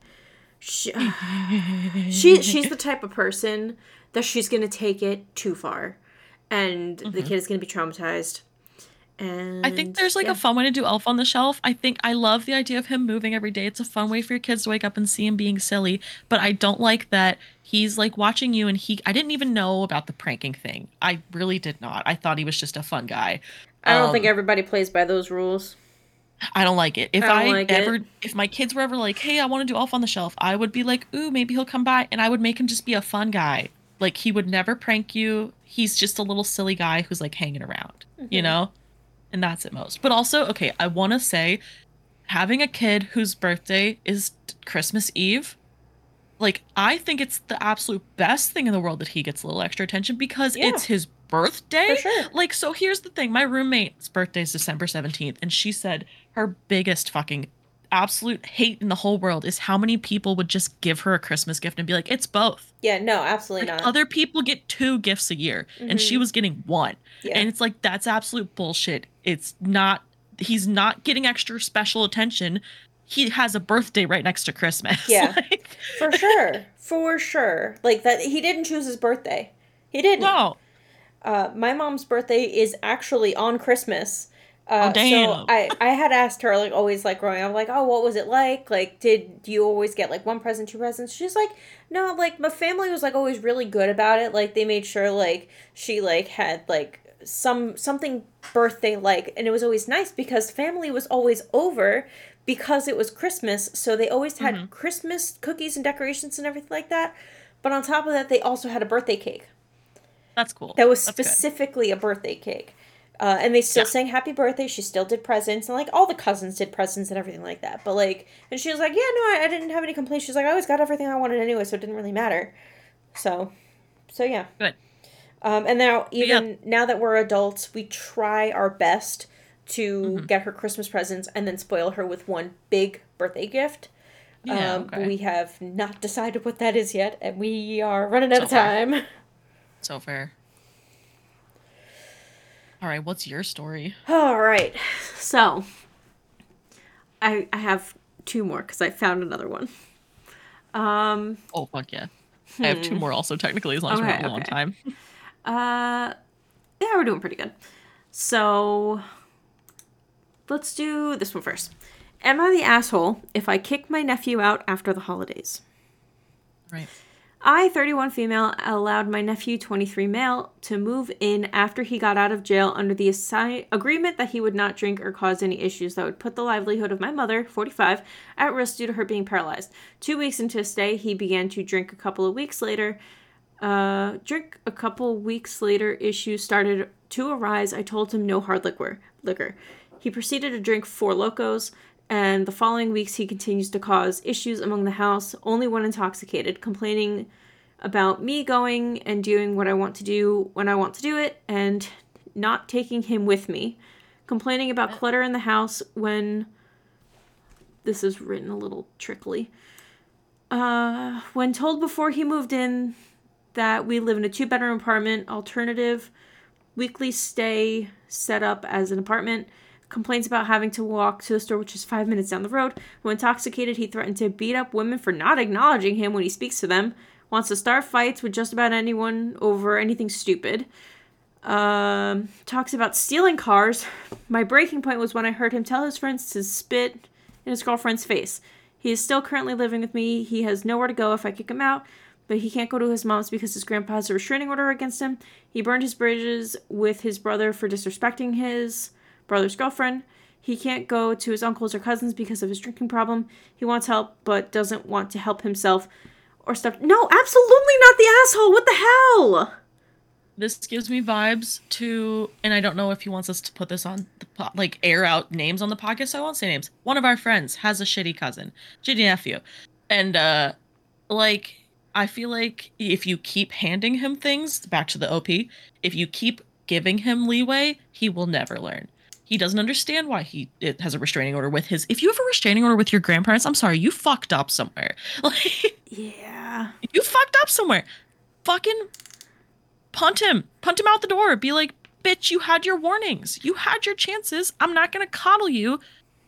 she, she she's the type of person that she's gonna take it too far and the kid is gonna be traumatized and I think there's like yeah. a fun way to do Elf on the Shelf. I think I love the idea of him moving every day. It's a fun way for your kids to wake up and see him being silly. But I don't like that he's like watching you and he. I didn't even know about the pranking thing. I really did not. I thought he was just a fun guy. I don't Um, think everybody plays by those rules. I don't like it. If I I, like it. ever, if my kids were ever like, "Hey, I want to do Elf on the Shelf," I would be like, "Ooh, maybe he'll come by," and I would make him just be a fun guy. Like he would never prank you. He's just a little silly guy who's like hanging around, Mm-hmm. you know, and that's at most. But also, okay, I want to say, having a kid whose birthday is Christmas Eve, like I think it's the absolute best thing in the world that he gets a little extra attention because Yeah. it's his birthday. For sure. Like, so here's the thing my roommate's birthday is December 17th, and she said her biggest fucking absolute hate in the whole world is how many people would just give her a Christmas gift and be like, it's both. Yeah, no, absolutely Like, not. other people get two gifts a year, and she was getting one. Yeah. And it's like, that's absolute bullshit. It's not, he's not getting extra special attention. He has a birthday right next to Christmas. Yeah. Like, For sure. For sure. Like that he didn't choose his birthday. He didn't. no. Uh, my mom's birthday is actually on Christmas. Uh, Oh. So I, I had asked her like always like growing up like oh what was it like like did you always get like one present two presents she's like no like my family was like always really good about it like they made sure like she like had like some something birthday like and it was always nice because family was always over because it was Christmas so they always had Mm-hmm. Christmas cookies and decorations and everything like that but on top of that they also had a birthday cake That's cool. that was That's good. specifically a birthday cake. Uh, and they still Yeah. sang happy birthday. She still did presents, and like all the cousins did presents and everything like that. But like, and she was like, yeah, no, I, I didn't have any complaints. She's like, I always got everything I wanted anyway, so it didn't really matter. So, so yeah. Good. Um, and now yeah. even now that we're adults, we try our best to Mm-hmm. get her Christmas presents and then spoil her with one big birthday gift. Yeah, um, okay. We have not decided what that is yet, and we are running out So of time. So fair. All right, what's your story? All right. So, I I have two more because I found another one. Um. Oh fuck yeah. I have two more also technically as long as we're Hmm. Okay, not on time. Uh. Yeah, we're doing pretty good. So, let's do this one first. Am I the asshole if I kick my nephew out after the holidays? Right. I, 31 female, allowed my nephew, 23 male, to move in after he got out of jail under the assi- agreement that he would not drink or cause any issues that would put the livelihood of my mother, 45, at risk due to her being paralyzed. Two weeks into his stay, he began to drink a couple of weeks later. Uh, drink a couple weeks later, issues started to arise. I told him no hard liquor. Liquor. He proceeded to drink Four Lokos, and the following weeks he continues to cause issues among the house, only when intoxicated, complaining about me going and doing what I want to do when I want to do it, and not taking him with me, complaining about clutter in the house when this is written a little trickly. Uh, when told before he moved in that we live in a two bedroom apartment, alternative weekly stay set up as an apartment. Complains about having to walk to the store, which is five minutes down the road. When intoxicated, he threatened to beat up women for not acknowledging him when he speaks to them. Wants to start fights with just about anyone over anything stupid. Um, talks about stealing cars. My breaking point was when I heard him tell his friends to spit in his girlfriend's face. He is still currently living with me. He has nowhere to go if I kick him out, but he can't go to his mom's because his grandpa has a restraining order against him. He burned his bridges with his brother for disrespecting his brother's girlfriend. He can't go to his uncles or cousins because of his drinking problem. He wants help, but doesn't want to help himself or stuff. No, absolutely not the asshole. What the hell? This gives me vibes to, and I don't know if he wants us to put this on the po- like air out names on the podcast. So I won't say names. One of our friends has a shitty cousin, shitty nephew, and uh, like I feel like if you keep handing him things, back to the OP, if you keep giving him leeway, he will never learn. He doesn't understand why he it has a restraining order with his. If you have a restraining order with your grandparents, I'm sorry, you fucked up somewhere. Like Yeah. you fucked up somewhere. Fucking punt him. Punt him out the door. Be like, bitch, you had your warnings. You had your chances. I'm not gonna coddle you.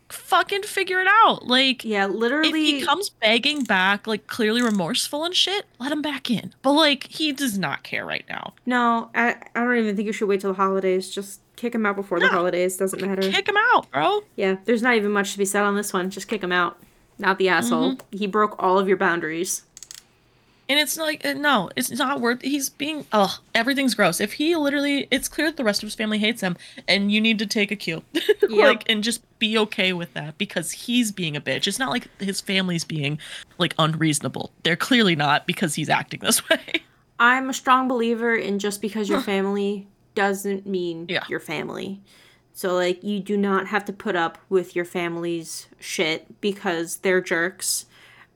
Fucking figure it out. Like Yeah, literally. if he comes begging back, like clearly remorseful and shit, let him back in. But like he does not care right now. no, I, I don't even think you should wait till the holidays. Just kick him out before the holidays. Doesn't matter. Kick him out, bro. Yeah, there's not even much to be said on this one. Just kick him out. Not the asshole. He broke all of your boundaries. And it's like uh, no, it's not worth. He's being oh, everything's gross. If he literally, it's clear that the rest of his family hates him, and you need to take a cue, like, and just be okay with that because he's being a bitch. It's not like his family's being like unreasonable. They're clearly not because he's acting this way. I'm a strong believer in just because your family doesn't mean Yeah. your family. So like you do not have to put up with your family's shit because they're jerks.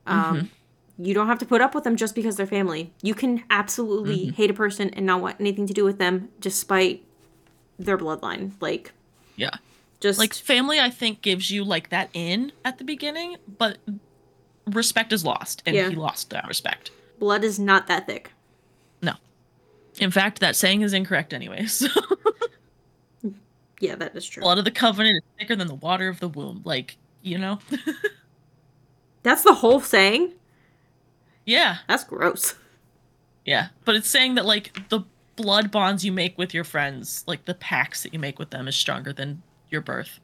Um you don't have to put up with them just because they're family. You can absolutely hate a person and not want anything to do with them despite their bloodline. Like yeah, just like family, I think gives you like that in at the beginning, but respect is lost, and Yeah. he lost that respect. blood is not that thick. In fact, that saying is incorrect, anyways. Yeah, that is true. Blood of the covenant is thicker than the water of the womb. Like you know, That's the whole saying. yeah. That's gross. Yeah, but it's saying that like the blood bonds you make with your friends, like the pacts that you make with them, is stronger than your birth.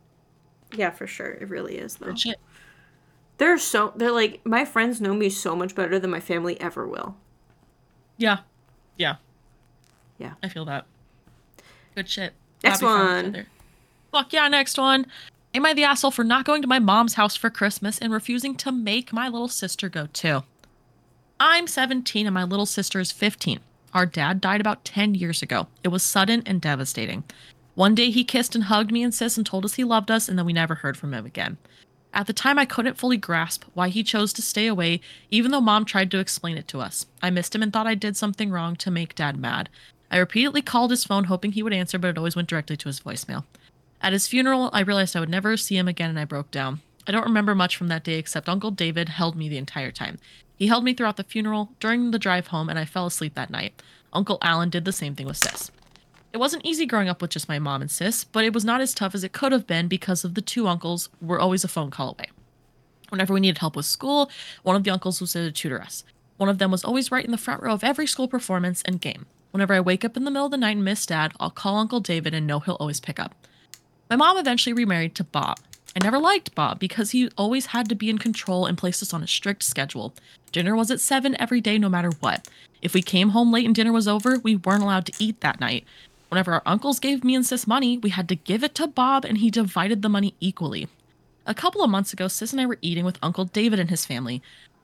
Yeah, for sure. It really is though. Shit. They're so they're like my friends know me so much better than my family ever will. Yeah, yeah, Yeah. I feel that. Good shit. Next found one. Fuck yeah, next one. Am I the asshole for not going to my mom's house for Christmas and refusing to make my little sister go too? I'm 17 and my little sister is 15. Our dad died about 10 years ago. It was sudden and devastating. One day he kissed and hugged me and sis and told us he loved us, and then we never heard from him again. At the time, I couldn't fully grasp why he chose to stay away, even though mom tried to explain it to us. I missed him and thought I did something wrong to make dad mad. I repeatedly called his phone hoping he would answer, but it always went directly to his voicemail. At his funeral, I realized I would never see him again and I broke down. I don't remember much from that day except Uncle David held me the entire time. He held me throughout the funeral, during the drive home, and I fell asleep that night. Uncle Alan did the same thing with Sis. It wasn't easy growing up with just my mom and sis, but it was not as tough as it could have been because of the two uncles were always a phone call away. Whenever we needed help with school, one of the uncles was there to tutor us. One of them was always right in the front row of every school performance and game. Whenever I wake up in the middle of the night and miss dad, I'll call Uncle David and know he'll always pick up. My mom eventually remarried to Bob. I never liked Bob because he always had to be in control and placed us on a strict schedule. Dinner was at 7 every day, no matter what. If we came home late and dinner was over, we weren't allowed to eat that night. Whenever our uncles gave me and Sis money, we had to give it to Bob and he divided the money equally. A couple of months ago, Sis and I were eating with Uncle David and his family.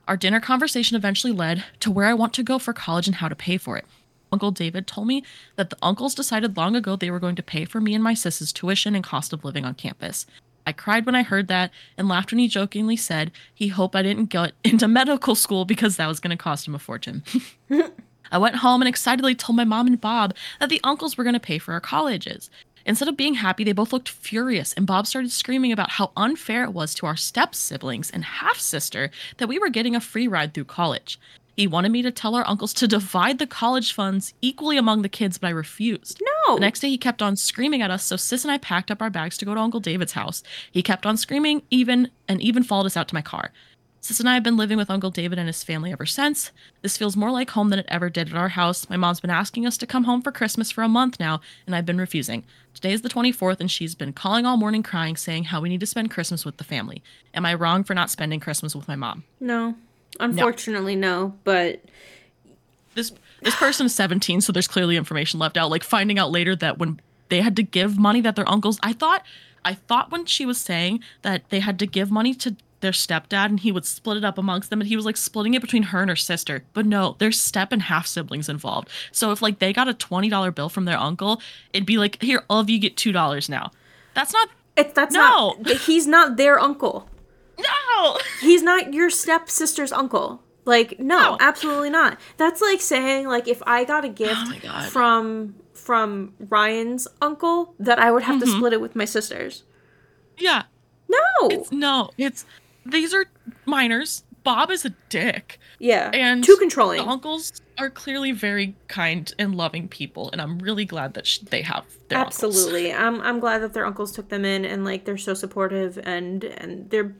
Our dinner conversation eventually led to where I want to go for college and how to pay for it. Uncle David told me that the uncles decided long ago they were going to pay for me and my sis's tuition and cost of living on campus. I cried when I heard that and laughed when he jokingly said he hoped I didn't get into medical school because that was going to cost him a fortune. I went home and excitedly told my mom and Bob that the uncles were going to pay for our colleges. Instead of being happy, they both looked furious, and Bob started screaming about how unfair it was to our step siblings and half sister that we were getting a free ride through college. He wanted me to tell our uncles to divide the college funds equally among the kids, but I refused. No. The next day, he kept on screaming at us, so Sis and I packed up our bags to go to Uncle David's house. He kept on screaming, even and even followed us out to my car. Sis and I have been living with Uncle David and his family ever since. This feels more like home than it ever did at our house. My mom's been asking us to come home for Christmas for a month now, and I've been refusing. Today is the 24th, and she's been calling all morning crying, saying how we need to spend Christmas with the family. Am I wrong for not spending Christmas with my mom? No. Unfortunately, no. But This this person is 17, so there's clearly information left out. Like finding out later that when they had to give money that their uncles I thought I thought when she was saying that they had to give money to their stepdad and he would split it up amongst them and he was like splitting it between her and her sister. But no, there's step and half siblings involved. So if like they got a $20 bill from their uncle, it'd be like, here, all of you get $2 now. That's not it, that's No. not. He's not their uncle. No. He's not your stepsister's uncle. Like, no, No. absolutely not. That's like saying, like, if I got a gift Oh from from Ryan's uncle, that I would have Mm-hmm. to split it with my sisters. Yeah. No. It's no. It's these are minors. Bob is a dick. yeah. and too controlling. The uncles are clearly very kind and loving people, and I'm really glad that sh- they have their uncles. Absolutely. I'm I'm glad that their uncles took them in and like they're so supportive and and they're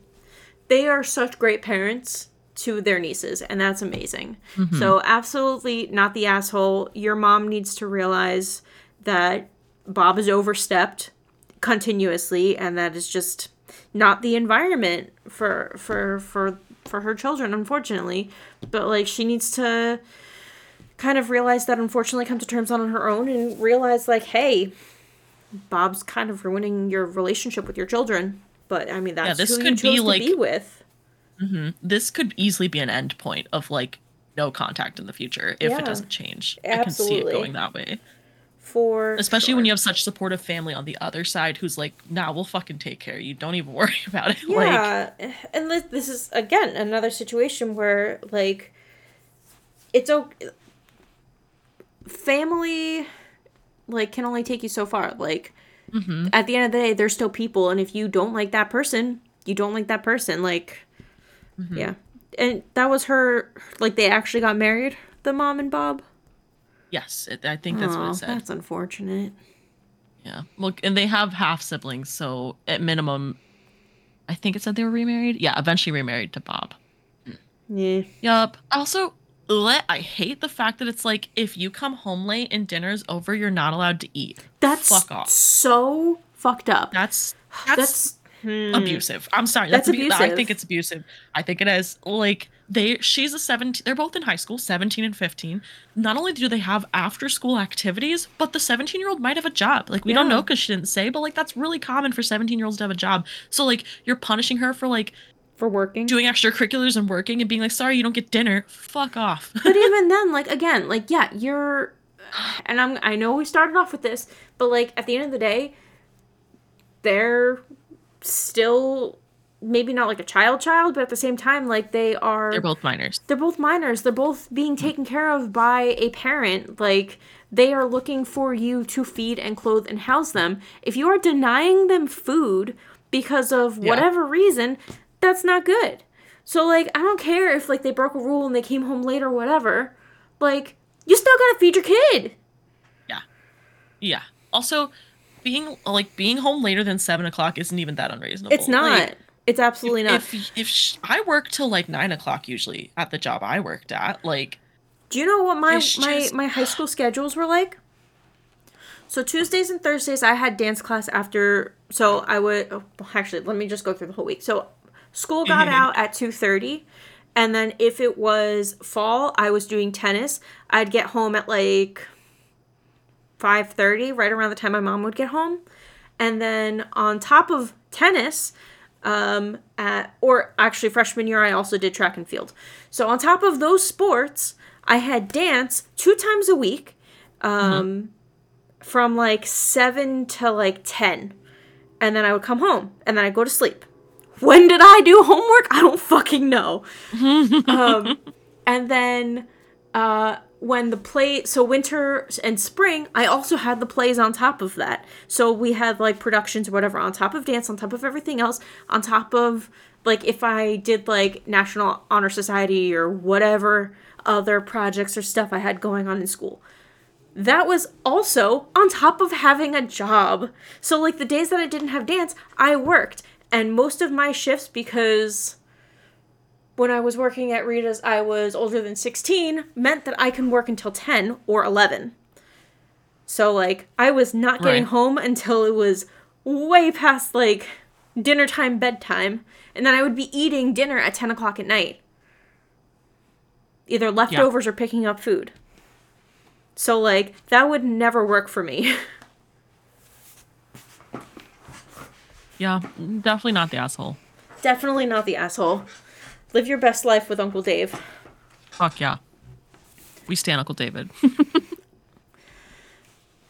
they are such great parents to their nieces and that's amazing. Mm-hmm. So absolutely not the asshole. Your mom needs to realize that Bob is overstepped continuously and that is just not the environment for for for for her children unfortunately. But like she needs to kind of realize that unfortunately come to terms on her own and realize like hey bob's kind of ruining your relationship with your children but i mean that's this who could you be, like- to be with mm-hmm. This could easily be an end point of like no contact in the future if Yeah. it doesn't change. I can see it going that way. for Especially sure. when you have such supportive family on the other side who's like, nah, we'll fucking take care of you. Don't even worry about it. Like yeah and this, this is again another situation where like it's okay family like can only take you so far like Mm-hmm. at the end of the day they're still people and if you don't like that person you don't like that person like Mm-hmm. yeah and that was her like they actually got married the mom and bob yes, it, I think that's what Aw, it said. that's unfortunate Yeah. Look, and they have half siblings, so at minimum, I think it said they were remarried. Yeah, eventually remarried to Bob. yeah Yup. Also, ugh, I hate the fact that it's like if you come home late and dinner's over, you're not allowed to eat. that's Fuck off. so fucked up That's that's, that's hmm. abusive. I'm sorry. That's abu- I think it's abusive. I think it is like they. She's a 17. They're both in high school, 17 and 15. Not only do they have after school activities, but the 17 year old might have a job. Like we don't know because she didn't say, but like that's really common for 17 year olds to have a job. So like you're punishing her for like for working doing extracurriculars and working and being like, sorry, you don't get dinner. Fuck off. but even then like again like yeah you're and i'm i know we started off with this but like at the end of the day they're still maybe not like a child child but at the same time like they are They're both minors. they're both minors they're both being mm-hmm. taken care of by a parent like they are looking for you to feed and clothe and house them if you are denying them food because of Yeah. whatever reason that's not good so like i don't care if like they broke a rule and they came home late or whatever like you still gotta feed your kid Yeah. Yeah. Also, being like being home later than seven o'clock isn't even that unreasonable. it's not Like, it's absolutely not If if sh- I work till like nine o'clock usually at the job I worked at, like Do you know what my my just- my high school schedules were like? So Tuesdays and Thursdays I had dance class after so I would oh, actually let me just go through the whole week. So school got out at 2:30 and then if it was fall I was doing tennis. I'd get home at like 5:30 right around the time my mom would get home. And then on top of tennis, um, at or actually freshman year I also did track and field. So on top of those sports, I had dance two times a week, um, from like seven to like ten, and then I would come home and then I'd go to sleep. When did I do homework? I don't fucking know. um, and then uh, when the play so winter and spring i also had the plays on top of that so we had like productions or whatever on top of dance on top of everything else on top of like if i did like national honor society or whatever other projects or stuff i had going on in school that was also on top of having a job so like the days that i didn't have dance i worked and most of my shifts because when I was working at Rita's, I was older than 16, meant that I can work until 10 or 11. So, like, I was not getting Right. home until it was way past, like, dinner time, bedtime. And then I would be eating dinner at 10 o'clock at night. Either leftovers or picking up food. So, like, that would never work for me. Yeah, definitely not the asshole. Definitely not the asshole. Live your best life with Uncle Dave. Fuck yeah. We stand Uncle David.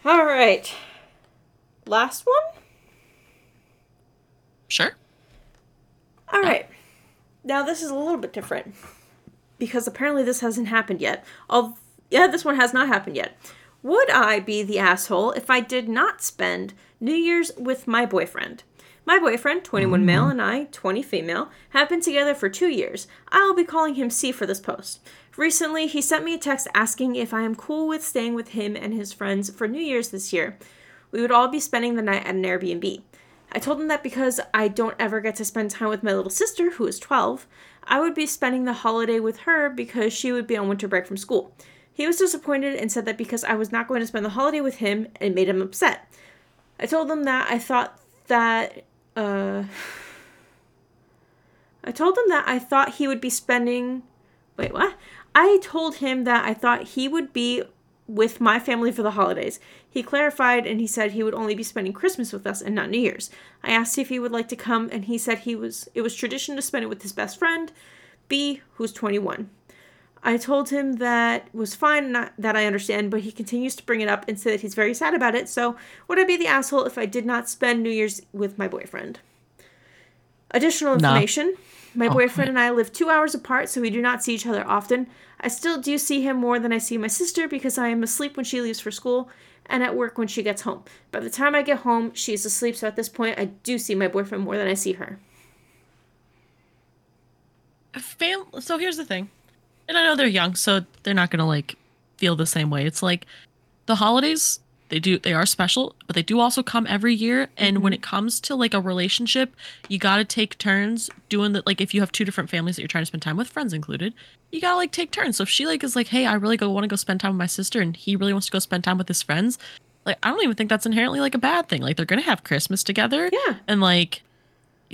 All right. Last one? sure. All right. Now this is a little bit different because apparently this hasn't happened yet. Of yeah, this one has not happened yet. Would I be the asshole if I did not spend New Year's with my boyfriend? My boyfriend, 21 male, mm-hmm. and I, 20 female, have been together for two years. I'll be calling him C for this post. Recently, he sent me a text asking if I am cool with staying with him and his friends for New Year's this year. We would all be spending the night at an Airbnb. I told him that because I don't ever get to spend time with my little sister, who is 12, I would be spending the holiday with her because she would be on winter break from school. He was disappointed and said that because I was not going to spend the holiday with him, it made him upset. I told him that I thought that, uh. I told him that I thought he would be spending. Wait, what? I told him that I thought he would be with my family for the holidays. He clarified and he said he would only be spending Christmas with us and not New Year's. I asked if he would like to come and he said he was it was tradition to spend it with his best friend, B, who's 21. I told him that was fine, not that I understand, but he continues to bring it up and say that he's very sad about it. So, would I be the asshole if I did not spend New Year's with my boyfriend? Additional No. information my Oh, boyfriend and I live two hours apart, so we do not see each other often. I still do see him more than I see my sister because I am asleep when she leaves for school and at work when she gets home. By the time I get home, she is asleep, so at this point, I do see my boyfriend more than I see her. Fam- so here's the thing. And I know they're young, so they're not gonna like feel the same way. It's like the holidays, they do they are special, but they do also come every year. And when it comes to like a relationship, you gotta take turns doing that. Like if you have two different families that you're trying to spend time with, friends included, you gotta like take turns. So if she like is like, hey, I really go want to go spend time with my sister, and he really wants to go spend time with his friends, like I don't even think that's inherently like a bad thing. Like they're gonna have Christmas together. Yeah. And like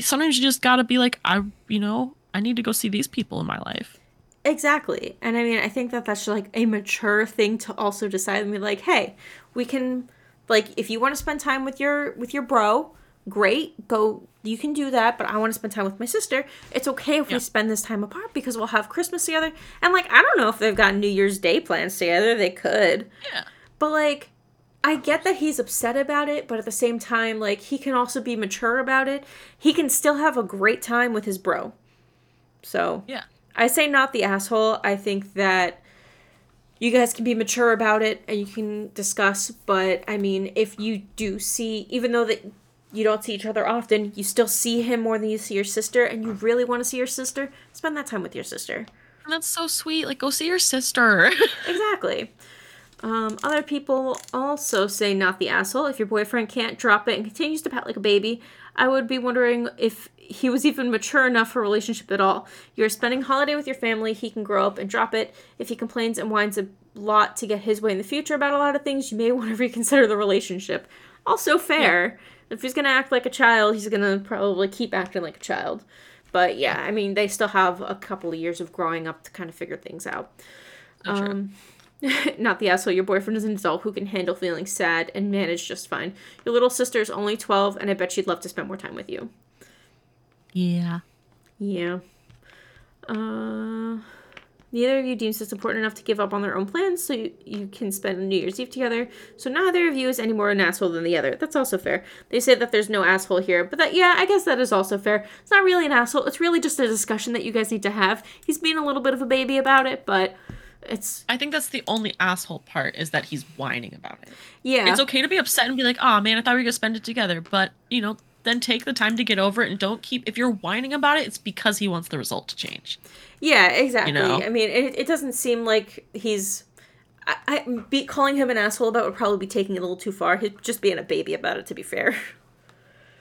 sometimes you just gotta be like, I you know, I need to go see these people in my life. Exactly. And I mean, I think that that's like a mature thing to also decide and be like, hey, we can like if you want to spend time with your with your bro, great. Go you can do that, but I want to spend time with my sister. It's okay if Yeah. we spend this time apart because we'll have Christmas together. And like I don't know if they've got New Year's Day plans together. They could. Yeah. But like I get that he's upset about it, but at the same time, like he can also be mature about it. He can still have a great time with his bro. So Yeah. I say not the asshole. I think that you guys can be mature about it and you can discuss, but I mean, if you do see, even though that you don't see each other often, you still see him more than you see your sister, and you really want to see your sister, spend that time with your sister. And that's so sweet. Like, go see your sister. Exactly. Um, other people also say not the asshole. If your boyfriend can't drop it and continues to pat like a baby, I would be wondering if he was even mature enough for a relationship at all. You're spending holiday with your family, he can grow up and drop it. If he complains and whines a lot to get his way in the future about a lot of things, you may want to reconsider the relationship. Also fair. If he's gonna act like a child, he's gonna probably keep acting like a child. But yeah, I mean, they still have a couple of years of growing up to kind of figure things out. Um, not the asshole. Your boyfriend is an adult who can handle feeling sad and manage just fine. Your little sister is only 12, and I bet she'd love to spend more time with you. yeah. Yeah. Uh, neither of you deems this important enough to give up on their own plans, so you, you can spend New Year's Eve together. So neither of you is any more an asshole than the other. That's also fair. They say that there's no asshole here, but that yeah, I guess that is also fair. It's not really an asshole. It's really just a discussion that you guys need to have. He's being a little bit of a baby about it, but it's I think that's the only asshole part is that he's whining about it. yeah. It's okay to be upset and be like, oh man, I thought we were going to spend it together. But, you know, then take the time to get over it and don't keep, if you're whining about it, it's because he wants the result to change. Yeah, exactly. know? I mean, it, it doesn't seem like he's. I, I be calling him an asshole about would probably be taking it a little too far. He's just being a baby about it. To be fair.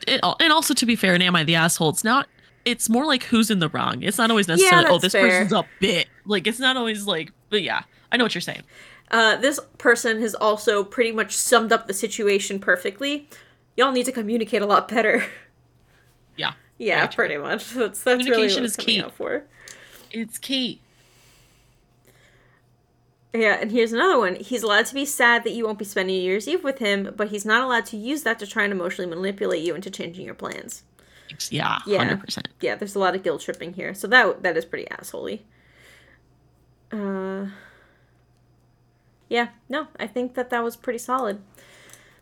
It, and also, to be fair, and am I the asshole? It's not it's more like who's in the wrong. It's not always necessarily oh this fair. person's a bit. Like it's not always like but yeah, I know what you're saying. Uh, this person has also pretty much summed up the situation perfectly. Y'all need to communicate a lot better. Yeah. yeah, pretty much. That's that's really Communication what is key. for. It's key. Yeah, and here's another one. He's allowed to be sad that you won't be spending New Year's Eve with him, but he's not allowed to use that to try and emotionally manipulate you into changing your plans. Yeah, Yeah. hundred percent. Yeah, there's a lot of guilt tripping here, so that that is pretty assholey. Uh, yeah, no, I think that that was pretty solid.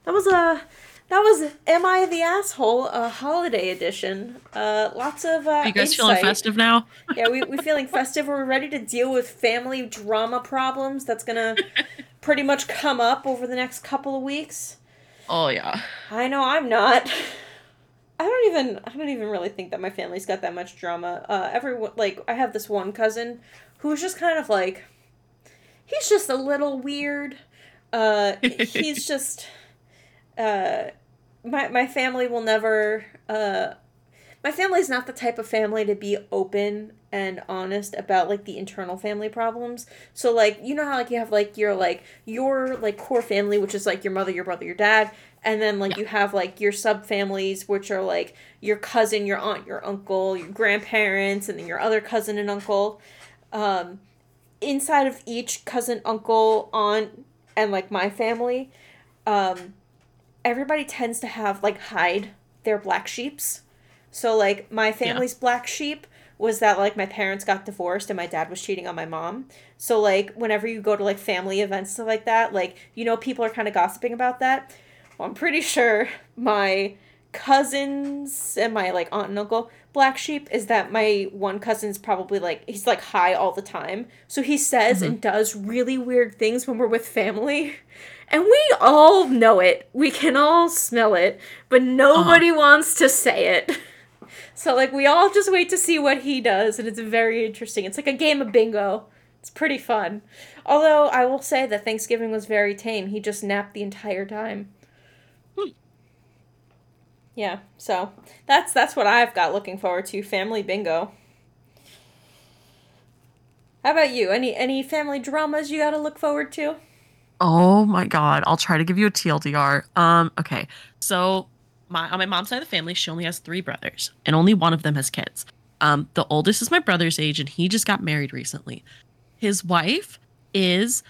That was a that was "Am I the Asshole?" a holiday edition. Uh, lots of uh, Are you guys feeling festive now? yeah, we we feeling festive. We're ready to deal with family drama problems. That's gonna pretty much come up over the next couple of weeks. Oh yeah. I know I'm not. I don't even I don't even really think that my family's got that much drama. Uh everyone like I have this one cousin who's just kind of like he's just a little weird. Uh he's just uh my my family will never uh my family's not the type of family to be open and honest about like the internal family problems. So like you know how like you have like your like your like core family which is like your mother, your brother, your dad, and then like you have like your sub families which are like your cousin, your aunt, your uncle, your grandparents, and then your other cousin and uncle. Um inside of each cousin, uncle, aunt, and like my family, um everybody tends to have like hide their black sheeps. So like my family's black sheep was that like my parents got divorced and my dad was cheating on my mom. So like whenever you go to like family events stuff like that, like you know people are kind of gossiping about that. Well, I'm pretty sure my cousins and my like aunt and uncle black sheep is that my one cousin's probably like he's like high all the time. So he says and mm-hmm. does really weird things when we're with family. And we all know it. We can all smell it, but nobody uh-huh. wants to say it. So like we all just wait to see what he does and it's very interesting. It's like a game of bingo. It's pretty fun. Although I will say that Thanksgiving was very tame. He just napped the entire time. Yeah, so that's that's what I've got looking forward to. Family bingo. How about you? Any any family dramas you got to look forward to? Oh my god, I'll try to give you a TLDR. Um, okay. So my on my mom's side of the family, she only has three brothers, and only one of them has kids. Um, the oldest is my brother's age, and he just got married recently. His wife is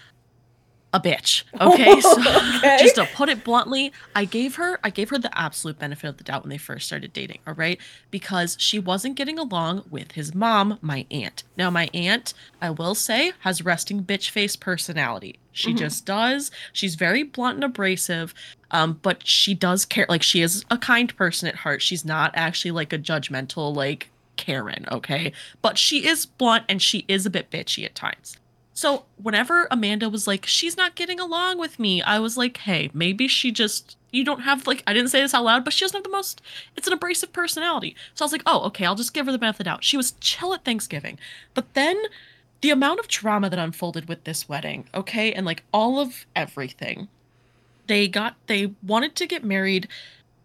a bitch. Okay, so Okay. just to put it bluntly, I gave her I gave her the absolute benefit of the doubt when they first started dating. All right, because she wasn't getting along with his mom, my aunt. Now, my aunt, I will say, has resting bitch face personality. She just does. She's very blunt and abrasive, um, but she does care. Like she is a kind person at heart. She's not actually like a judgmental like Karen. Okay, but she is blunt and she is a bit bitchy at times. So whenever Amanda was like, she's not getting along with me, I was like, hey, maybe she just you don't have like I didn't say this out loud, but she doesn't have the most it's an abrasive personality. So I was like, oh, okay, I'll just give her the benefit of the doubt. She was chill at Thanksgiving. But then the amount of drama that unfolded with this wedding, okay, and like all of everything. They got they wanted to get married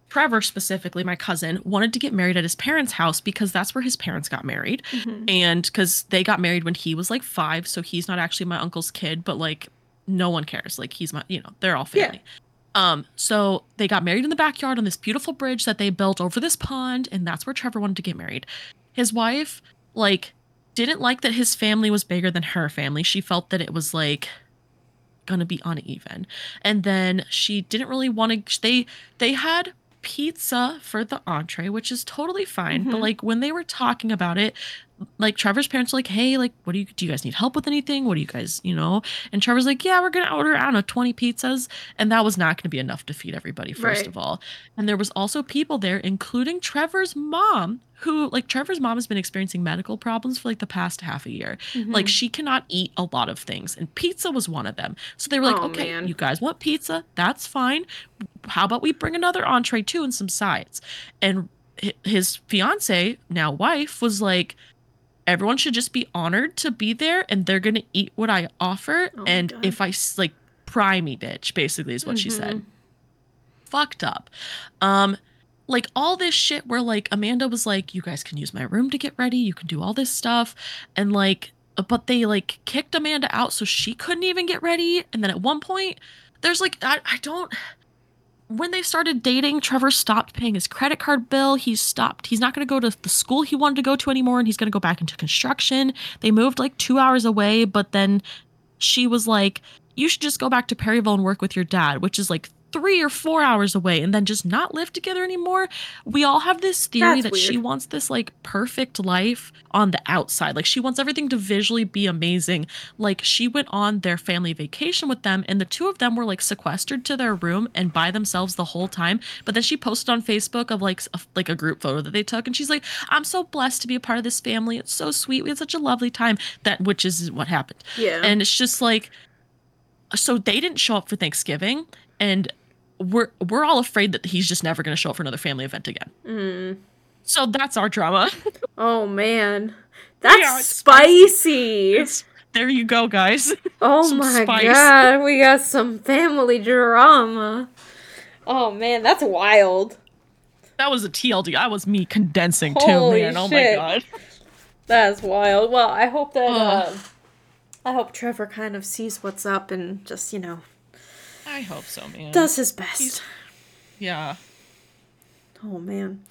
Trevor specifically, my cousin, wanted to get married at his parents' house because that's where his parents got married. And because they got married when he was like five, so he's not actually my uncle's kid, but like no one cares. Like he's my, you know, they're all Yeah. family. Um, so they got married in the backyard on this beautiful bridge that they built over this pond, and that's where Trevor wanted to get married. His wife, like, didn't like that his family was bigger than her family. She felt that it was like gonna be uneven. And then she didn't really want to they they had pizza for the entree, which is totally fine. But Mhm. like when they were talking about it, like Trevor's parents were like, "Hey, like, what do you do? You guys need help with anything? What do you guys, you know?" And Trevor's like, "Yeah, we're gonna order I don't know twenty pizzas," and that was not gonna be enough to feed everybody. First Right. of all, and there was also people there, including Trevor's mom, who like Trevor's mom has been experiencing medical problems for like the past half a year. Mm-hmm. Like she cannot eat a lot of things, and pizza was one of them. So they were like, Oh, "Okay, man. you guys want pizza? That's fine. How about we bring another entree too and some sides?" And his fiance, now wife, was like, "Everyone should just be honored to be there, and they're gonna eat what I offer. Oh and God. if I like pry me, bitch, basically is what she Mhm. said." Fucked up. Um, like all this shit where like Amanda was like, you guys can use my room to get ready, you can do all this stuff. And like, but they like kicked Amanda out so she couldn't even get ready. And then at one point, there's like, I, I don't. When they started dating, Trevor stopped paying his credit card bill. He stopped. He's not going to go to the school he wanted to go to anymore, and he's going to go back into construction. They moved like two hours away, but then she was like, you should just go back to Perryville and work with your dad, which is like three or four hours away and then just not live together anymore. We all have this theory That's that she wants this like perfect life on the outside. Like she wants everything to visually be amazing. Like she went on their family vacation with them and the two of them were like sequestered to their room and by themselves the whole time. But then she posted on Facebook of like a, like a group photo that they took and she's like, "I'm so blessed to be a part of this family. It's so sweet. We had such a lovely time." That which is what happened. Yeah. And it's just like so they didn't show up for Thanksgiving and we're we're all afraid that he's just never going to show up for another family event again. Mm. So that's our drama. Oh man, that's Yeah, it's spicy. It's- there you go, guys. Oh some my spice. god, we got some family drama. Oh man, that's wild. That was a TLD. I was me condensing too, Holy man. Oh my shit. god. That's wild. Well, I hope that uh, I hope Trevor kind of sees what's up and just you know I hope so, man. does his best. He's- yeah. Oh man.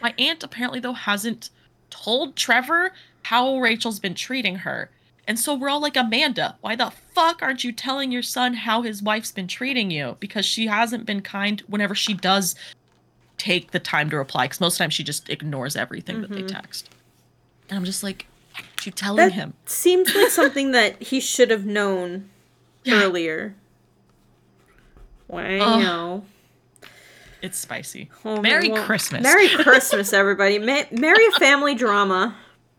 My aunt apparently though hasn't told Trevor how Rachel's been treating her. And so we're all like, Amanda, why the fuck aren't you telling your son how his wife's been treating you? Because she hasn't been kind whenever she does take the time to reply. Because most times she just ignores everything that they mm-hmm. text. And I'm just like, you telling That him? seems like something that he should have known Yeah. earlier. Wow. It's spicy. Oh, Merry well, Christmas. Merry Christmas, everybody. May, merry family drama.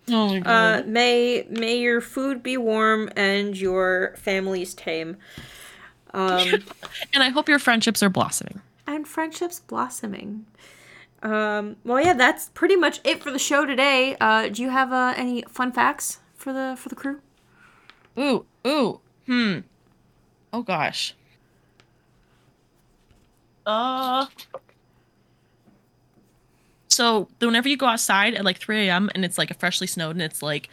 Oh my Uh, may may your food be warm and your families tame. Um, and I hope your friendships are blossoming. and friendships blossoming. Um, well, yeah, that's pretty much it for the show today. Uh, do you have uh, any fun facts for the for the crew? Ooh, ooh, hmm. Oh gosh. Uh. So whenever you go outside at like 3 a.m. and it's like a freshly snowed and it's like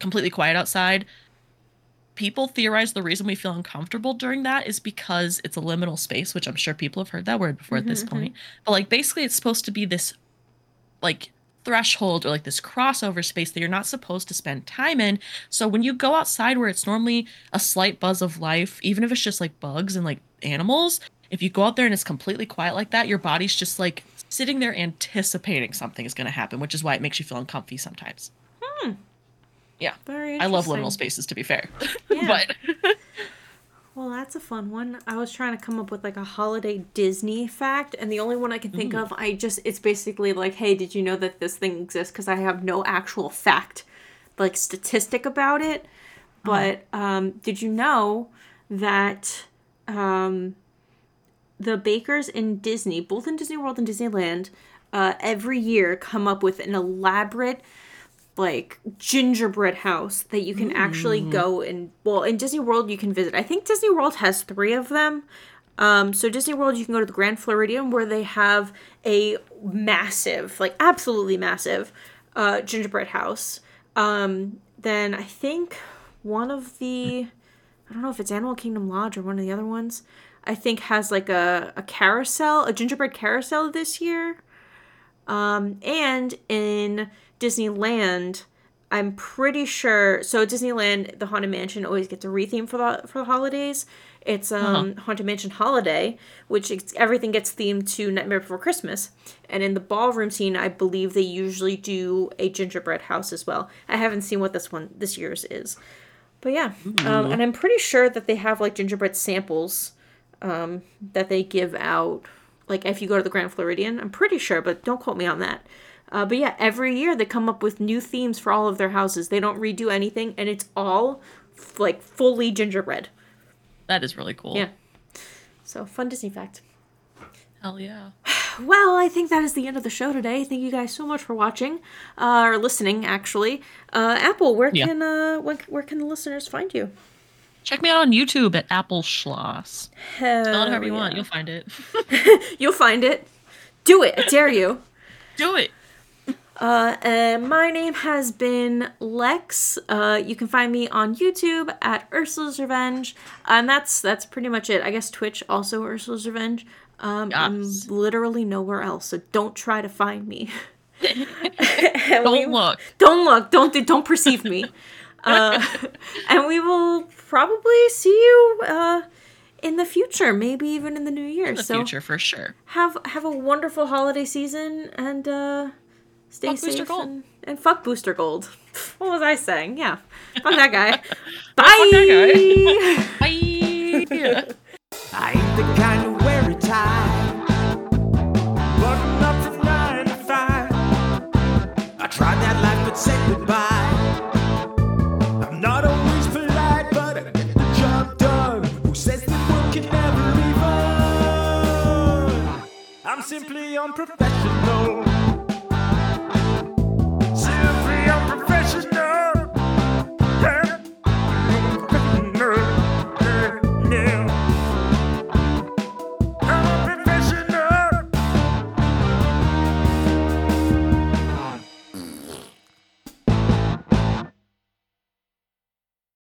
completely quiet outside, people theorize the reason we feel uncomfortable during that is because it's a liminal space, which I'm sure people have heard that word before at this point. But like basically, it's supposed to be this like threshold or like this crossover space that you're not supposed to spend time in. So when you go outside where it's normally a slight buzz of life, even if it's just like bugs and like animals, if you go out there and it's completely quiet like that, your body's just like sitting there anticipating something is going to happen, which is why it makes you feel uncomfy sometimes. Hmm. Yeah. Very. I love liminal spaces to be fair. Yeah. but Well, that's a fun one. I was trying to come up with like a holiday Disney fact, and the only one I can think of, I just it's basically like, hey, did you know that this thing exists? Because I have no actual fact, like statistic about it. But um, did you know that um, the bakers in Disney, both in Disney World and Disneyland, uh, every year come up with an elaborate like gingerbread house that you can actually go and well in Disney World you can visit. I think Disney World has 3 of them. Um so Disney World you can go to the Grand Floridian where they have a massive, like absolutely massive uh gingerbread house. Um then I think one of the I don't know if it's Animal Kingdom Lodge or one of the other ones. I think has like a, a carousel, a gingerbread carousel this year. Um, and in Disneyland, I'm pretty sure. So Disneyland, the Haunted Mansion always gets a retheme for the for the holidays. It's um Haunted Mansion Holiday, which it's, everything gets themed to Nightmare Before Christmas. And in the ballroom scene, I believe they usually do a gingerbread house as well. I haven't seen what this one this year's is, but yeah. Um, and I'm pretty sure that they have like gingerbread samples um, that they give out. Like if you go to the Grand Floridian, I'm pretty sure, but don't quote me on that. Uh, but yeah, every year they come up with new themes for all of their houses. They don't redo anything, and it's all f- like fully gingerbread. that is really cool. Yeah. So fun Disney fact. Hell yeah. Well, I think that is the end of the show today. Thank you guys so much for watching uh, or listening. Actually, uh, Apple, where Yeah. can uh, where, where can the listeners find you? Check me out on YouTube at Apple Schloss. Spell it Hell however you want, you'll find it. You'll find it. Do it. I dare you. Do it. Uh, and my name has been Lex. Uh, you can find me on YouTube at Ursula's Revenge, and that's that's pretty much it. I guess Twitch also Ursula's Revenge. Um, I'm literally nowhere else, so don't try to find me. Don't we- look. Don't look. Don't do, don't perceive me. Uh, and we will probably see you uh, in the future, maybe even in the new year. In the so future, for sure. have have a wonderful holiday season and uh, stay Fuck safe Booster Gold. And, and fuck Booster Gold. What was I saying? Yeah, fuck that guy. Bye. that Bye. I ain't the kind to wear a tie. Button up from nine to five. I tried that life, but said goodbye. Simply unprofessional.